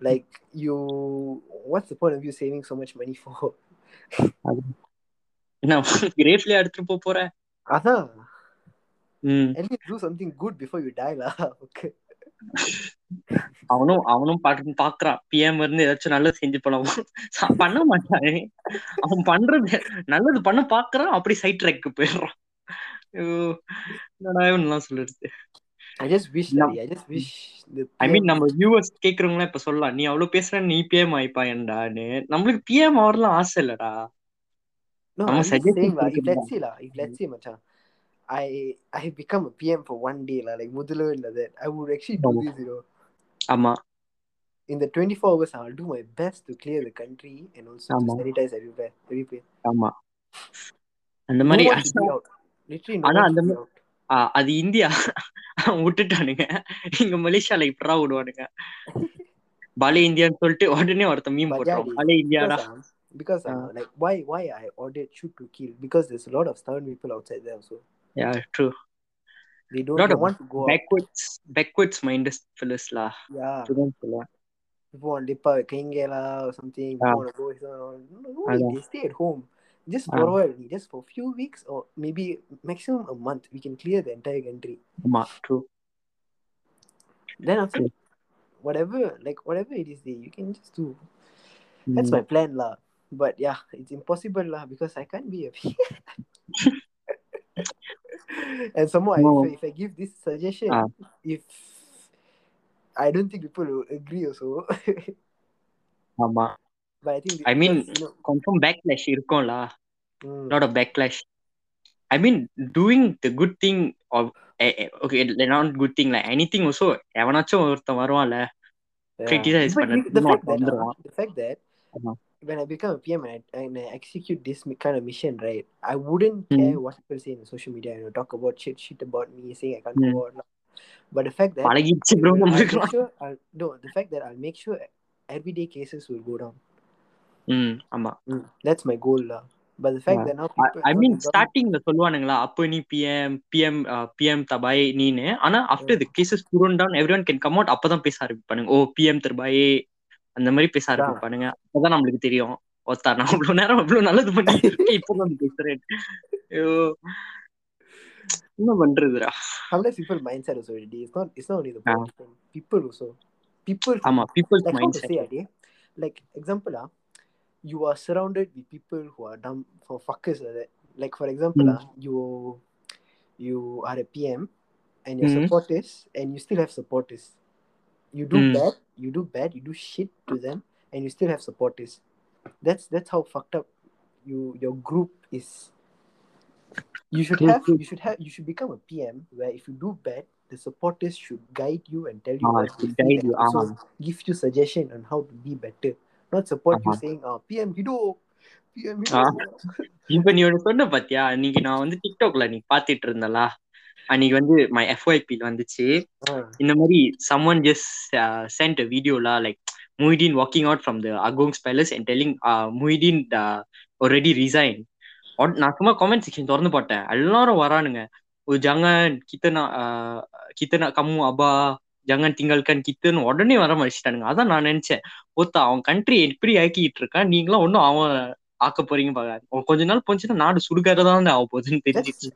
Like you what's the point of you saving so much money for? என்ன கிரேஃப்லயே எடுத்துட்டு போக போற Adha, ம் at least do something good before you die lah. Okay. அவனும் அவனும் பாக்குறான் PM இருந்து ஏதாச்சும் நல்லது செஞ்சு போலாம் பண்ண மாட்டான் அவன் பண்றது நல்லது பண்ண பாக்குறான் அப்படி சைட் ட்ராக்கு போயிடுறான் இவன்லாம் சொல்லிடுது I just wish I just wish I mean நம்ம வியூவர்ஸ் கேக்குறவங்களாம் இப்ப நீ அவ்வளவு பேசுற நீ பிஎம் ஆயிப்பாயன்டான்னு நம்மளுக்கு பிஎம் ஆவறலாம் ஆசை இல்லடா. நம்ம சஜஸ்ட் மச்சான் I I become a pm for one day la like முதல்ல இல்லது i would actually do ஆமா. in the 24 hours i'll do my best to ஆமா. அந்த மாதிரி ஆனா அந்த அது இந்தியா விட்டுட்டானுங்க இங்க மலேசியால இப்படா விடுவானுங்க பாலே இந்தியான்னு சொல்லிட்டு உடனே ஒருத்தன் மீம் yeah, பாலே இந்தியாடா Because, um, uh, Ah. like why why I ordered shoot to kill because there's a lot of stubborn people outside there also. Yeah true They don't Lot they want to go out. backwards backwards minded fellas lah Yeah. People want to dip out or something. People Ah. want to go. No, no, no, they stay at home. just for a while just for a few weeks or maybe maximum a month we can clear the entire country true then after whatever like whatever it is there you can just do mm. that's my plan lah but yeah it's impossible lah because i can't be a [laughs] and somehow no. if, if i give this suggestion uh. if i don't think people will agree also [laughs] Ama but I think I mean, because, you know, confirm backlash இருக்கும்ல mm, lot of backlash I mean doing the good thing or eh, eh, okay not good thing like anything also எவனாச்சும் ஒருத்தன் வருவான்ல yeah. criticize But பண்ண you- the fact that uh, வந்துருவான் the fact that Uh-huh. when I become a PM and I, and I execute this mi- kind of mission, right, I wouldn't Mm. care what people say in social media. You know, talk about shit, shit about me, saying I can't Mm. go out. lah. But the fact that பழகிடுச்சு bro I'll make நம்மளுக்குலாம் sure, I'll, no, the fact that I'll make sure everyday cases will go down. ம் ஆமா. That's my goal ஐ மீன் ஸ்டார்டிங்ல சொல்வானுங்களா அப்ப நீ PM நீனு. ஆனா after the cases grown down everyone can come out அப்பதான் பேச ஆரம்பிப்பானுங்க. ஓ பிஎம் தபாய் அந்த மாதிரி பேச அப்பதான் நம்மளுக்கு தெரியும். ஒத்தா நான் நேரம் அவ்வளவு நல்லது பண்ணிட்டு என்ன பண்றதுடா? Sometimes people mind set also it's not it's not only ஆமா பீப்பிள் மைண்ட் செட் லைக் எக்ஸாம்பிளா you are surrounded with people who are dumb for fuckers like that. Like for example, Mm. ah, you you are a PM and your Mm. supporters and you still have supporters. You do Mm. bad, you do bad, you do shit to them, and you still have supporters. That's that's how fucked up you your group is. You should have you should have you should become a PM where if you do bad, the supporters should guide you and tell you what they should feel guide you, also ah. give you suggestion on how to be better. not support you saying PM ஹிடோ இப்ப நீ ஒண்ணு சொன்ன பாத்தியா? அன்னைக்கு நான் வந்து டிக்டாக்ல நீ பாத்துட்டு இருந்தலா அன்னைக்கு வந்து மை எஃப்ஒய்பி வந்துச்சு. இந்த மாதிரி summon just sent வீடியோலா like Muhyiddin walking out from the Agong's palace and telling Muhyiddin already resign நான் சும்மா கமெண்ட் செக்ஷன் திறந்து போட்டேன். எல்லாரும் வரானுங்க. ஒரு ஜங்க கித்தனா கித்தனா கம்மு அபா jangan tinggalkan kita உடனே வர மனுஷிட்டானுங்க அதான் நான் நினைச்சேன். ஒருத்த அவன் கண்ட்ரி எப்படி ஆக்கிட்டு இருக்கான் நீங்களும் ஒன்னும் அவன் ஆக்க போறீங்க பாக்க கொஞ்ச நாள் போச்சுன்னா நாடு சுடுகாரதா ஆக போகுதுன்னு தெரிஞ்சிச்சு.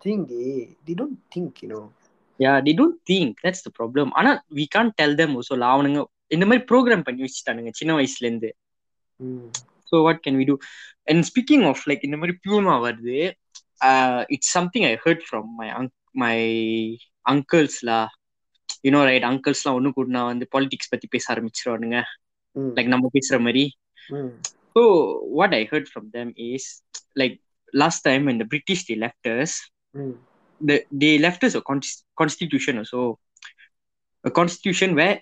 Yeah the don't think that's the problem ஆனா we can't tell them so அவனுங்க இந்த மாதிரி ப்ரோக்ராம் பண்ணி வச்சுட்டானுங்க சின்ன வயசுல இருந்து. So what can we do and speaking of like இந்த மாதிரி பியூமா வருது it's something I heard from my my அங்கிள்ஸ்லா you know right அங்கிள்ஸ்லாம் ஒன்று கூடனா வந்து பாலிடிக்ஸ் பத்தி பேச ஆரம்பிச்சிருவானுங்க Mm. லைக் நம்ம பேசுற மாதிரி Mm. So what I heard from them is like last time இந்த British the லெஃப்டர்ஸ் Mm. the, they left us a con- constitution also a constitution where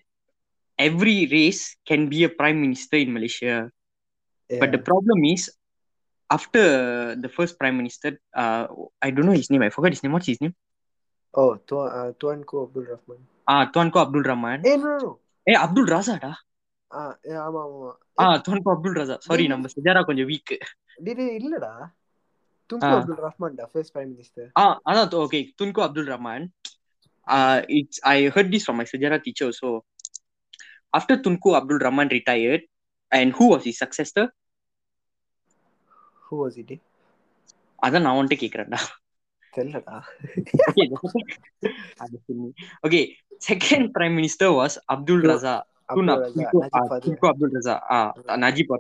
every race can be a prime minister in malaysia Yeah. but the problem is after the first prime minister uh i don't know his name i forgot his name what's his name oh, Tuan uh, Tuan Ko Abdul Rahman. Ah Tunku Abdul Rahman. ஏ Abdul ராசாடா? ஆமா ஆமா ஆ Tunku Abdul ராசா. Sorry நம்ம சஜாரா கொஞ்சம் weak இல்லடா. Tunku Abdul ரஹ்மான்டா first prime minister ஆ அதான் okay Tunku Abdul Rahman. It's I heard this from my சஜாரா teacher so after Tunku Abdul Rahman retired and who was his successor who was it அதான் நான் வந்துட்டு கேக்குறேன்டா. தெரியலடா. Okay second prime minister was Abdul Raza. Abdul Raza Najib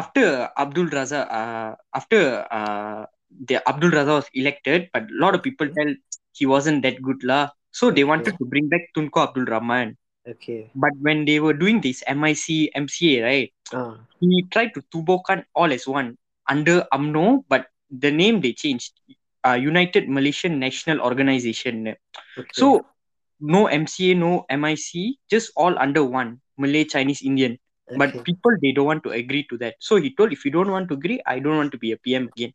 after Abdul Raza, ah, after ah, the Abdul Raza was elected, but a lot of people tell he wasn't that good lah. So they wanted to bring back Tunku Abdul Rahman. Okay. But when they were doing this MIC, MCA, right? Uh. He tried to Tubokan all as one under UMNO, but the name they changed uh, United Malaysian National Organization. So no MCA, no MIC, just all under one Malay, Chinese, Indian. But people they don't want to agree to that. So he told, if you don't want to agree, I don't want to be a PM again.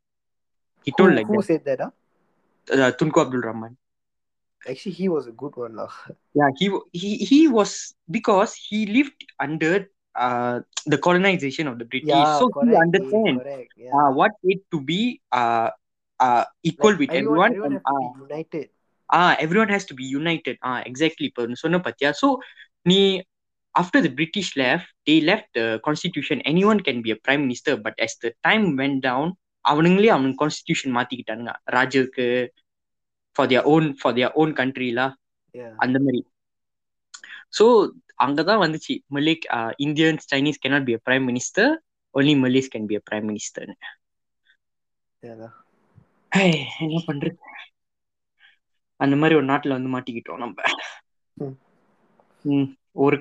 He who, told like who that. said that? ah? Uh, Tunku Abdul Rahman. Actually, he was a good one lah. Yeah, he he he was because he lived under uh the colonization of the British, Yeah, so correct. he understands Yeah. uh, what it to be uh uh, equal Like, with everyone, everyone, everyone and have to uh, be united. ah everyone has to be united ah exactly இப்போ சொன்ன பாத்தியா so நீ after the British left they left the constitution anyone can be a prime minister but as the time went down அவனுங்களே அவனுங்க constitution மாத்திக்கிட்டானுங்க their own for their own country lah Yeah. அந்த மாதிரி so அங்கதான் வந்துச்சு Malay Indians Chinese cannot be a prime minister only Malays can be a prime minister Yeah. lah. ஐய், என்ன பண்றது? அந்த மாதிரி ஒரு நாட்டுல வந்து மாட்டிக்கிட்டோம் நம்ம. ஒரு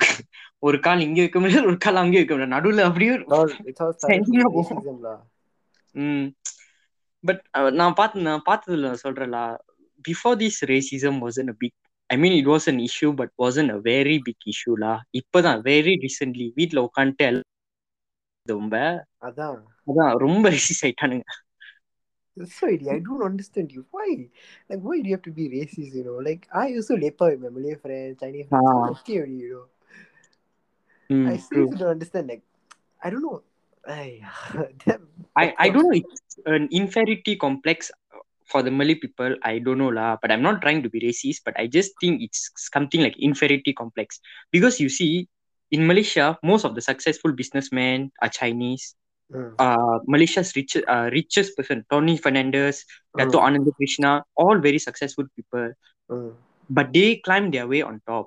ஒரு கால் இங்க வைக்க முடியாது ஒரு கால் அங்கே வைக்க முடியாது நடுவுல அப்படியே. [laughs] ம். பட் நான் பார்த்து நான் பார்த்ததுல சொல்றேன்ல before this racism wasn't a big I mean it was an issue but wasn't a very big இஷ்யூலா இப்பதான் வெரி ரீசென்ட்லி வீட்ல உட்காந்துட்டு ரொம்ப அதான். அதான் ரொம்ப ரெசிஸ் ஆயிட்டானுங்க. sorry, I don't understand you. Why? Like, why do you have to be racist, you know? Like, I also leper with my Malay friends, Chinese friends. Ah. Okay, you know. Mm, I still don't understand. Like, I don't know. [laughs] I, I, I don't know. It's an inferiority complex for the Malay people. I don't know lah. But I'm not trying to be racist. But I just think it's something like inferiority complex because you see, in Malaysia, most of the successful businessmen are Chinese Mm, Uh, Malaysia's rich, uh, richest person, Tony Fernandez, Dato mm, Ananda Krishna, all very successful people, mm. but they climb their way on top.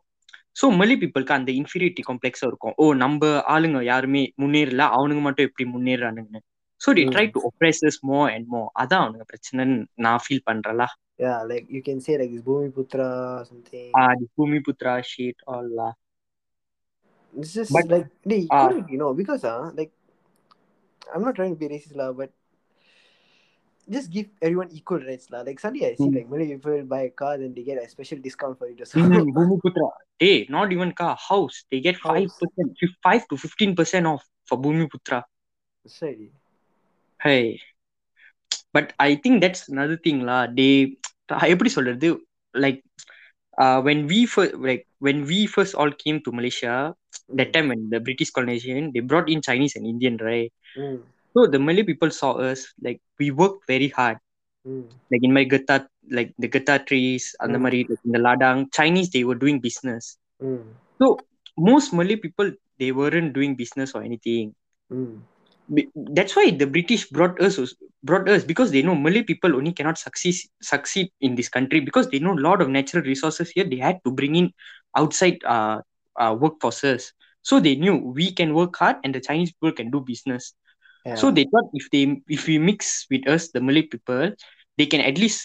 So Malay பீப்புளுக்கு அந்த inferiority காம்ப்ளெக்ஸாக இருக்கும் ஓ நம்ம ஆளுங்க யாருமே முன்னேறல அவனுங்க மட்டும் எப்படி முன்னேறானுங்கன்னு so they Mm. Try to oppresses more and more அதான் அவனுங்க பிரச்சனைன்னு நான் feel Yeah, like you can say like this Bhumi Putra or something. Ah the Bhumi Putra shit But- like they Ah. couldn't, you know, because uh, like I'm not trying to be racist lah, but just give everyone equal rights lah. Like suddenly I see Mm. like Malay people buy a car, then they get a special discount for it. or ம் பூமி புத்ரா டே not even கா house they get five House. Percent five to fifteen percent of for பூமி Putra Sorry. Hey but I think that's another thing லா டே [tsk] எப்படி சொல்றது like when we first like when we first all came to Malaysia that time when the British colonization they brought in Chinese and Indian right? Mm, so the Malay people saw us like we worked very hard. Mm, like in my gata like the gata trees and the Mm. Mari like in the ladang Chinese they were doing business. Mm, so most Malay people they weren't doing business or anything. Mm. That's why the British brought us brought us because they know Malay people only cannot succeed succeed in this country because they know a lot of natural resources here. They had to bring in outside uh, uh workforces, so they knew we can work hard and the Chinese people can do business. Yeah. So they thought if they if we mix with us the Malay people, they can at least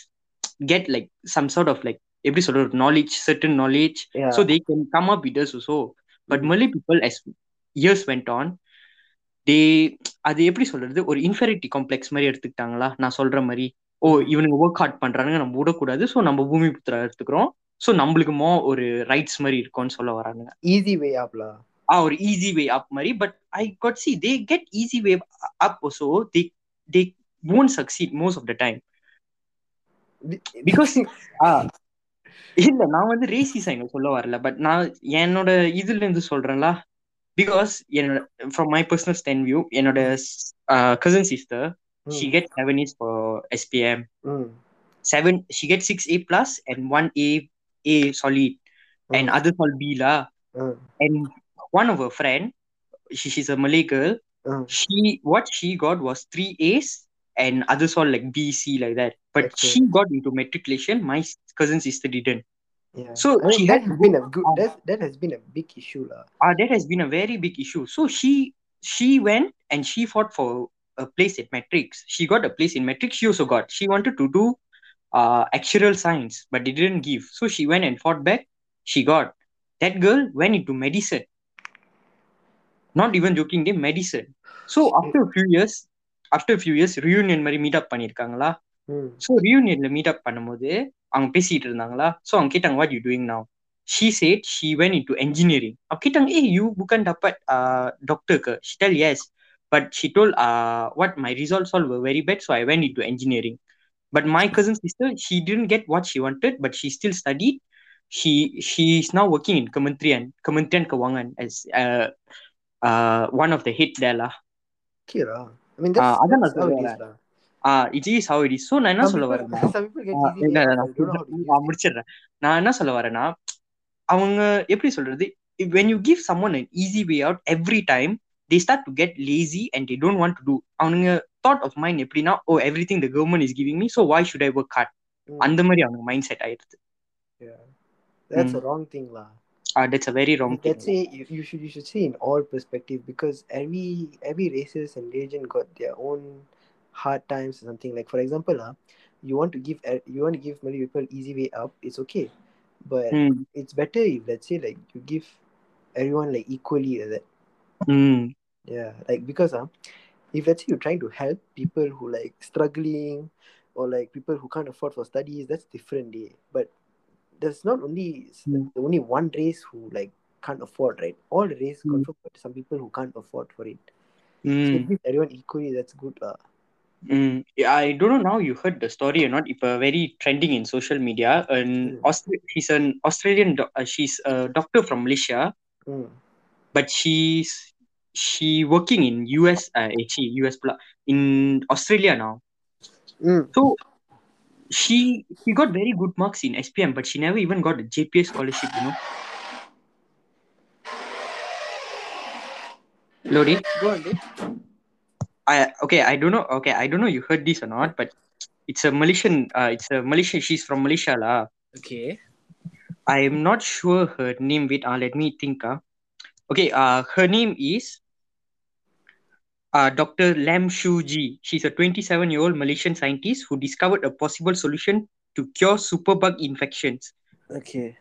get like some sort of like every sort of knowledge, certain knowledge, yeah. so they can come up with us also. But Mm. Malay people, as years went on, they அது எப்படி சொல்றது ஒரு inferiority complex மாதிரி எடுத்துக்கிட்டாங்களா நான் சொல்ற மாதிரி ஓ இவனுங்க work hard பண்றானுங்க நம்ம விடக்கூடாது ஸோ நம்ம பூமி புத்திரா எடுத்துக்கிறோம் ஸோ நம்மளுக்கு மோ ஒரு ரைட்ஸ் மாதிரி இருக்கும்னு சொல்ல வரானுங்க easy way up lah. ஆ ஒரு ஈஸி வே அப் மாதிரி but I God see they get easy way up so they they won't succeed most of the time Because- ஆ இல்ல நான் வந்து ரேசிஸ் எங்க சொல்ல வரல பட் நான் என்னோட இதுல இருந்து சொல்றேன்ல பிகாஸ் என்னோட from my personal stand view என்னோட cousin sister Mm, she gets seven A's for SPM. mm, Seven, she gets six A plus and one A A solid, and mm, others all B lah. And one of her friend, she, she's a Malay girl. mm. She what she got was three A's and others all like B C like that. But Okay. she got into matriculation. My cousin sister didn't. Yeah. So I mean, she that has been a good that that has been a big issue. Ah, that has been a very big issue. So she she went and she fought for a place at Matrix. She got a place in Matrix. She also got. She wanted to do uh actuarial science, but they didn't give. So she went and fought back. She got. That girl went into medicine. Not even joking, they medicine. So after a few years, after a few years, reunion மாதிரி meet அப் பண்ணிருக்காங்களா Mm, so ரியூனியன்ல meet up பண்ணும்போது அவங்க பேசிட்டு இருந்தாங்களா so அவங்க கேட்டாங்க what you doing now she said she went in to engineering அப்ப கேட்டாங்க ஏ you புக்கன் dapat uh, டாக்டருக்கு she tells but she told what my results all very bad so I went in to engineering but my cousin sister she didn't get what she wanted but she still studied she she is now working in Kementerian Kementerian Kewangan as uh, one of the hit டேலா கீரா நான் என்ன சொல்ல முடிச்சிடுறேன். நான் என்ன சொல்ல வரேன்னா அவங்க எப்படி சொல்றது? When you give some one easy way out every time they start to get lazy and they don't want to do அவனுங்க தாட் ஆஃப் மைண்ட் எப்படின்னா ஓ every thing the government is giving me so why should I work hard அந்த மாதிரி அவங்க mind set ஆயிடுது yeah. That's a wrong thing, lah. uh, that's a very wrong thing Let's say you, you should you should see in all perspective because every every races and religion got their own hard times or something. Like for example, uh, you want to give e- you want to give many people easy way up, it's okay. But Mm, it's better if let's say like you give everyone like equally like that. mm, Yeah. Like because uh, if let's say you're trying to help people who like struggling or like people who can't afford for studies, that's different day. But there's not only Mm. only one race who like can't afford, right? All the race Mm. some people who can't afford for it. So mm, give everyone equally, that's good. Uh. mm. Yeah, I don't know now you heard the story or not if uh, very trending in social media an Mm. Austra- she's an Australian doc- uh, she's a doctor from Malaysia Mm. but she's she working in US uh, she US in Australia now Mm. so she she got very good marks in SPM but she never even got a JPS scholarship you know Lodi Go on, dude. I okay I don't know okay I don't know you heard this or not but it's a Malaysian uh, it's a Malaysian she's from Malaysia lah Okay. I am not sure her name wait uh, let me think uh. okay uh her name is uh, Dr. Lam Shu Ji. She's a 27 year old Malaysian scientist who discovered a possible solution to cure superbug infections. Okay.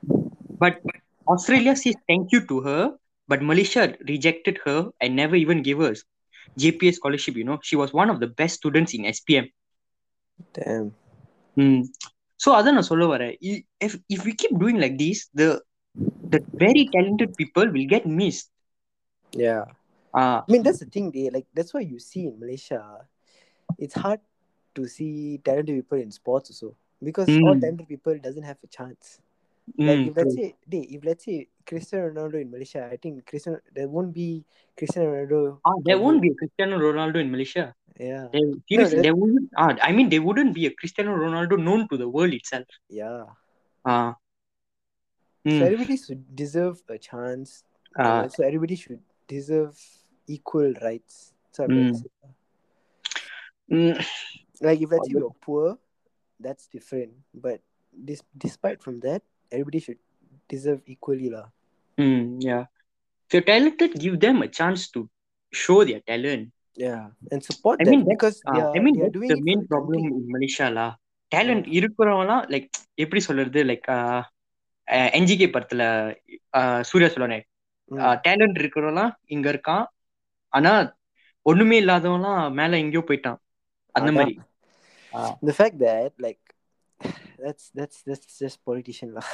But Australia says thank you to her, but Malaysia rejected her and never even gave her JPS scholarship. You know, she was one of the best students in SPM. Damn. Hmm. So அதான் நான் சொல்ல வரேன் I- if if we keep doing like this the the very talented people will get missed Yeah. uh I mean, that's the thing, they like that's why you see in Malaysia, it's hard to see talented people in sports also because all Mm. talented people doesn't have a chance. Like mm, if let's say, they, if let's say Cristiano Ronaldo in Malaysia, I think Cristiano there won't be Cristiano Ronaldo. ah, there won't be Cristiano Ronaldo in Malaysia Yeah, There, seriously, that- there wouldn't. Ah, I mean, there wouldn't be a Cristiano Ronaldo known to the world itself. yeah. Ah, So mm, everybody should deserve a chance. ah, also everybody should deserve equal rights. So I'm trying to Mm. say. mm, Like if let's say But- you're poor, that's different. But this, despite from that, everybody should deserve equally lah. mm, yeah. If you're talented, give them a chance to show their talent. Yeah, and support I them mean, that's, because they ah, are, I mean, they are that's doing the it main for the problem country. in Malaysia lah. Talent இருக்கிறவங்கலாம் like எப்படி சொல்றது like NGK படத்துல ஆஹ் Surya சொல்லுவானே Mm. Talent இருக்கிறவங்கலாம் இங்க இருக்கான் ஆனா ஒண்ணுமே இல்லாதவன்லாம் மேல எங்கேயோ போயிட்டான் அந்த அதான். மாதிரி The fact that like that's that's that's just politician lah.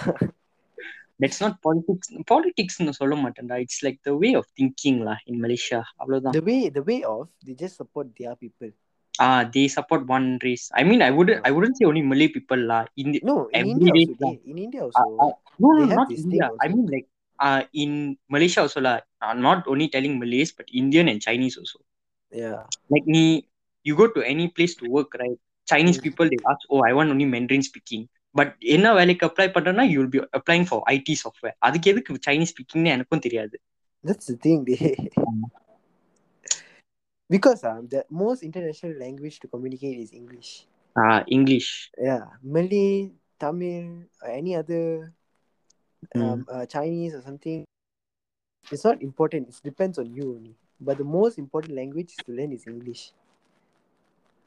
That's not politics பாலிடிக்ஸ்னு சொல்ல மாட்டேன்டா it's like the way of thinking law in Malaysia அவ்வளவுதான் the way the way of they just support their people. Ah they support one race I mean I would I வுடன் சே only மலே people லா இந்த No, in Every India race also. lah. They, in India also. uh, no no They have not this India thing I also. mean like uh, in Malaysia also lah uh, not only telling Malays but Indian and Chinese also yeah. like நீ you go to any place to work right Chinese Mm. people they ask oh I want only Mandarin speaking but என்ன வேலைக்கு apply பண்றேன்னா you will be applying for IT software அதுக்கு எதுக்கு Chinese speakingனு எனக்கும் தெரியாது That's the thing. They because um, the most international language to communicate is English. uh, English Yeah, Malay, Tamil, or any other Mm. um, uh, Chinese or something. It's not important. It depends on you only. But the most important language to learn is English.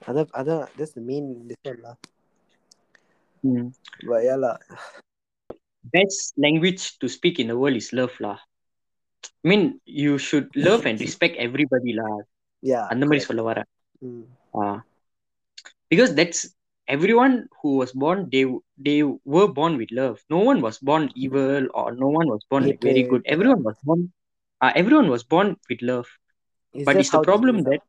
Other, other, that's the main difference lah. Mm. But yeah lah. best language to speak in the world is love lah. I mean, you should love and respect everybody lah. Yeah. அந்த மாதிரி correct. சொல்ல வரேன் Mm. uh, because that's everyone who was born they they were born with love no one was born evil or no one was born like very Hatred, good yeah. everyone was born uh, everyone was born with love It's but just it's the how they problem build that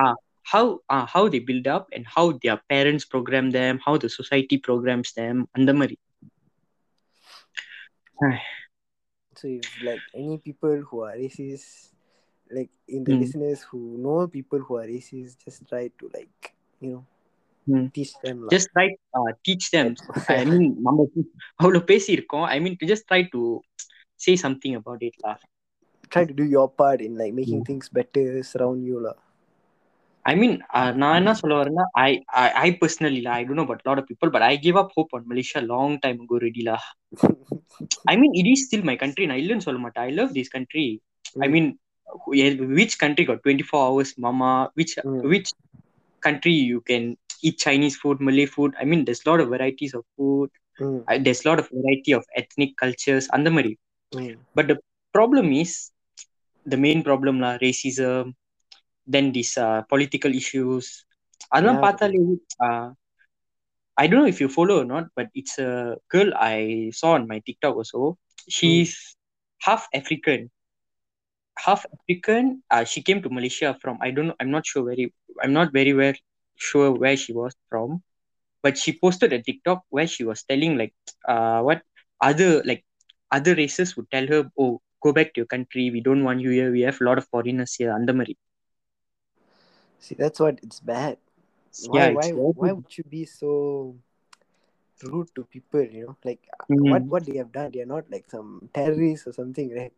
uh, how uh, how they build up and how their parents program them how the society programs them அந்த மாதிரி So if like any people who are racist, like in the Mm. listeners who know people who are racist, just try to like you know ம். teach them lah. just try uh, teach them i mean நம்ம அவ்வளவு பேசியிருக்கோம் i mean to just try to say something about it lah try to do your part in like making Mm. things better surround you lah. I mean, uh, நான் என்ன சொல்ல வரேன்னா I, I I personally lah, I don't know about a lot of people, but I gave up hope on Malaysia long time ago already lah. [laughs] I mean, it is still my country. நான் இல்லைன்னு சொல்ல மாட்டேன். I love this country. I Mm. mean, wh- which country got 24 hours mama? Which Mm. which country you can eat Chinese food, Malay food. I mean, there's a lot of varieties of food. Mm. I, there's a lot of variety of ethnic cultures and the Mm. But the problem is the main problem la, racism, then these uh, political issues. அதெல்லாம் பார்த்தாலே uh, I don't know if you follow or not, but it's a girl I saw on my TikTok also. She's mm. half African. Half African. Uh, she came to Malaysia from I don't know. I'm not sure very. I'm not very well sure where she was from, but she posted a TikTok where she was telling like uh what other like other races would tell her, oh, go back to your country. We don't want you here. We have a lot of foreigners here. Andamari. See, that's what it's bad. Why, yeah, why, why would you be so rude to people? You know, like mm-hmm. what what they have done. They are not like some terrorists or something, right?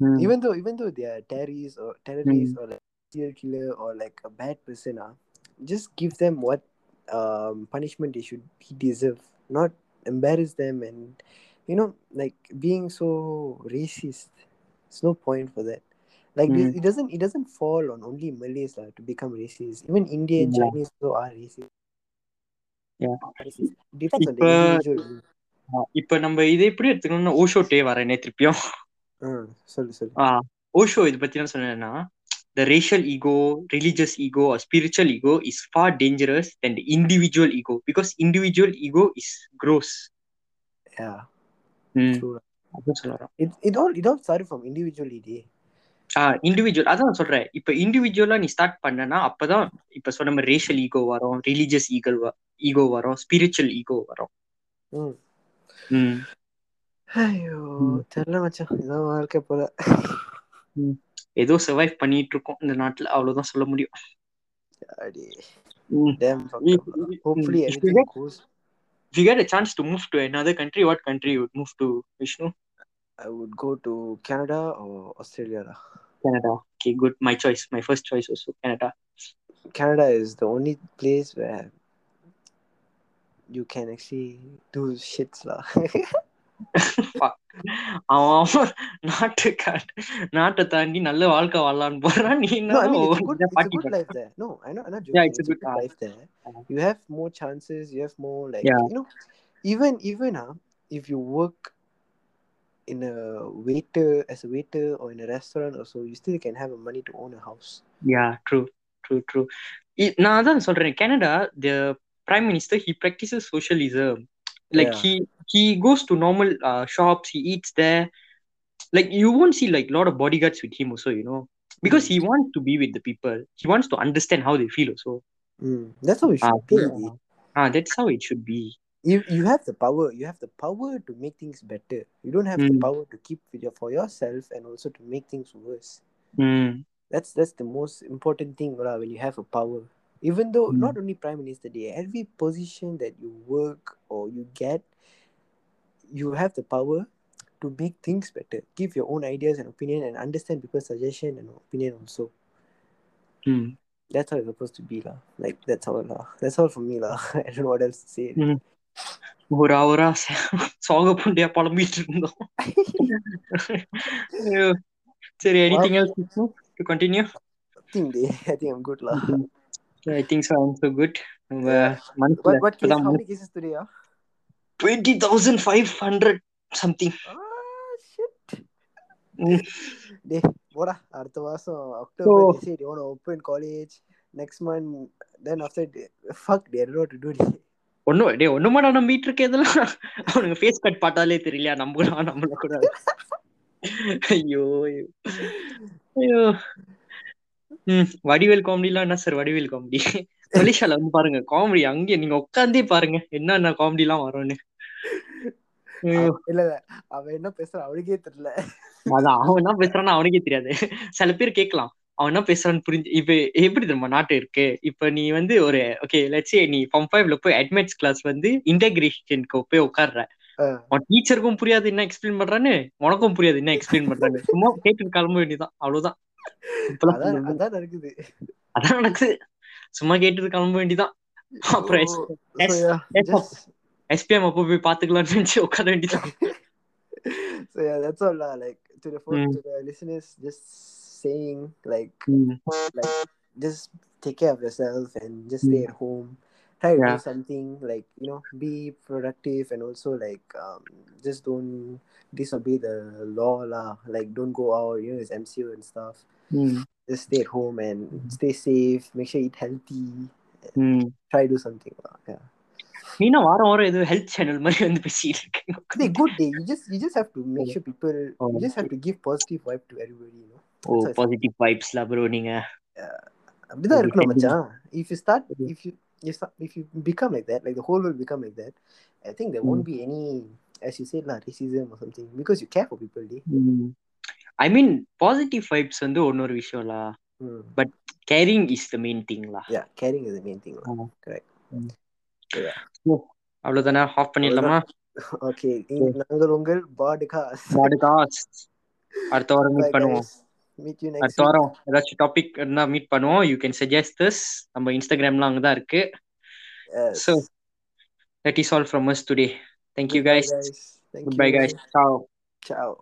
Mm. Even though even though they are terrorists or terrorists mm. or like serial killer or like a bad person, uh, just give them what um punishment they should he deserve. Not embarrass them and you know like being so racist. There's no point for that. Like this, Mm. it doesn't it doesn't fall on only Malays lah to become racist. Even Indian Yeah. Chinese also are racist. Yeah. Racist. Depends on the இப்ப- individual. ஆ, இப்ப நம்ம இதை எப்படி எடுத்துக்கணும்னா ஓஷோ டே வரேனே திருப்பியும் Uh, sorry, sorry. ஆ, ஓஷோ இது பத்தி என்ன சொன்னேன்னா the racial ego religious ego or spiritual ego is far dangerous than the individual ego because individual ego is gross Yeah, ம், true. It it all it all started from. ஆ individual அதான் சொல்றேன் இப்ப இண்டிவிஜுவலா நீ ஸ்டார்ட் பண்ணனா அப்பதான் இப்ப சொன்ன மாதிரி ரேஷியல் ஈகோ வரும் ரிலீஜியஸ் ஈகல் ஈகோ வரும் ஸ்பிரிச்சுவல் ஈகோ வரும் Mm. ஐயோ தெரியல மச்சான் இதான் வாழ்க்கை போல ஏதோ சர்வைவ் பண்ணிட்டு இருக்கோம் இந்த நாட்டுல அவ்வளவுதான் சொல்ல முடியும் அடி ம். damn fucked up lah. hopefully If you everything get- goes if you get a chance to move to another country, what country you would move to, Vishnu? I would go to Canada or Australia lah. Canada. Okay, good. My choice. My first choice also Canada. Canada is the only place where you can actually do shits lah. Fuck. அவன் அவன் நாட்டு நாட்டை தாண்டி நல்ல வாழ்க்கை வாழலான்னு போறான் நீ no, I என்ன mean it's a ஒவ்வொரு good, இதா it's a பாட்டி good பண்ற? life there. No, I know, I'm not joking. Yeah, it's a it's a good- good ah. life there. Ah. You have more chances. You have more like Yeah. you know, even even uh, if you work in a waiter as a waiter or in a restaurant or so, you still can have money to own a house. Yeah, true, true, true. இ- நான் அதான் சொல்றேன் Canada the prime minister he practices socialism like Yeah. he he goes to normal uh, shops he eats there like you won't see like a lot of bodyguards with him also you know because Mm. he wants to be with the people he wants to understand how they feel also Mm. That's how it should be. yeah. ah that's how it should be You you have the power. You have the power to make things better. You don't have the Mm. power to keep for yourself and also to make things worse. mm. That's that's the most important thing lah, when you have a power. Even though Mm. not only prime minister, day, every position that you work or you get, you have the power to make things better. Give your own ideas and opinion and understand people's suggestion and opinion also. Mm. That's how it's supposed to be lah. Like that's all lah. That's all for me lah. [laughs] I don't know what else to say. Mm. ஒரு அவரா சோக புண்டியா புலம்பிட்டு இருந்தோம் ஐயோ. சரி anything else Vishnu, to continue I think they, I think I'm good lah. I think so I'm so good நம்ம Yeah. மனசுல What what case? இப்பதான் How many cases today? Ah, Twenty thousand five hundred something டே போடா. அடுத்த மாசம் October சரி ஓன open college next month then after fuck day no to to டே ஒண்ணு டே ஒண்ணுமாடா நம்பிட்டு இருக்க இதெல்லாம். அவனுக்கு ஃபேஸ் கட் பார்த்தாலே தெரியலையா? நம்பலாம் நம்மள கூட. ஐயோ ஐயோ. வடிவேல் காமெடிலாம் என்ன சார் வடிவேல் காமெடி. மலேசியால வந்து பாருங்க காமெடி அங்கே நீங்க உட்காந்தே பாருங்க என்னென்ன காமெடி எல்லாம் வரும்னு. இல்ல அவன் என்ன பேசுறான் அவனுக்கே தெரியல. அதான் அவன் என்ன பேசுறான்னு அவனுக்கே தெரியாது. சில பேர் கேட்கலாம் அவன் என்ன பேசுறான்னு புரிஞ்சு இப்ப எப்படி தெரியுமா நாட்டு இருக்கு? இப்ப நீ வந்து ஒரு ஓகே லட்சே நீ ஃபார்ம் ஃபைவ்ல போய் அட்மிட்ஸ் கிளாஸ் வந்து இன்டகிரேஷனுக்கு போய் உட்கார்ற. உன் டீச்சருக்கும் புரியாது என்ன எக்ஸ்பிளைன் பண்றான்னு உனக்கும் புரியாது என்ன எக்ஸ்பிளைன் பண்றான்னு. சும்மா கேட்டு கிளம்ப வேண்டியதான் அவ்வளவுதான். அதான் நடக்குது. சும்மா கேட்டு கிளம்ப வேண்டியதான் அப்புறம் So, S- so yeah, S- just SPM அப்போ போய் பாத்துக்கலாம்னு நினைச்சு உட்கார வேண்டியதான் [laughs] so yeah, that's all lah. Like to the phone, Mm. to the listeners, just saying like ம். like just take care of yourself and just stay Mm. at home. Try to Yeah. do something like you know, be productive and also like um, just don't disobey the law lah. Like don't go out. You know, it's MCO and stuff. ம். Just stay at home and stay safe. Make sure you eat healthy. ம். Try to do something lah. Yeah. நீனா வாரம் வாரம் ஏதோ health channel மாதிரி வந்து பேசிட்டு இருக்கேன் They good day. You just you just have to make Oh. sure people. Oh, You just have to give positive vibe to everybody. You know. O That's why it's- positive வைப்ஸ்ல bro நீங்க அப்படிதான் ஒரு இருக்கணும் tendency. மச்சான் if you start Okay. if if you become like that like the whole world become like that I think there won't be any as you said lah racism or something because you care for people day I mean positive vibes வந்து ஒன்னொரு விஷயம்ல mm. Caring is the main திங்லா yeah caring is the main thing lah. ஆமா. correct Mm. So, yeah. அவ்வளவுதானே off பண்ணிடலாமா okay இ- நாங்கள் உங்கள் பாடுகாஸ் பாடுகாஸ்ட் அடுத்த வாரம் மீட் பண்ணுவோம் மீட் யூ நெக்ஸ்ட் வாரம் ஏதாச்சும் டாபிக் இருந்தா மீட் பண்ணுவோம். யூ கேன் சஜஸ்ட் திஸ் நம்ம இன்ஸ்டாகிராம்லாம் அங்க தான் இருக்கு so that is all from us today thank you guys good bye guys ciao ciao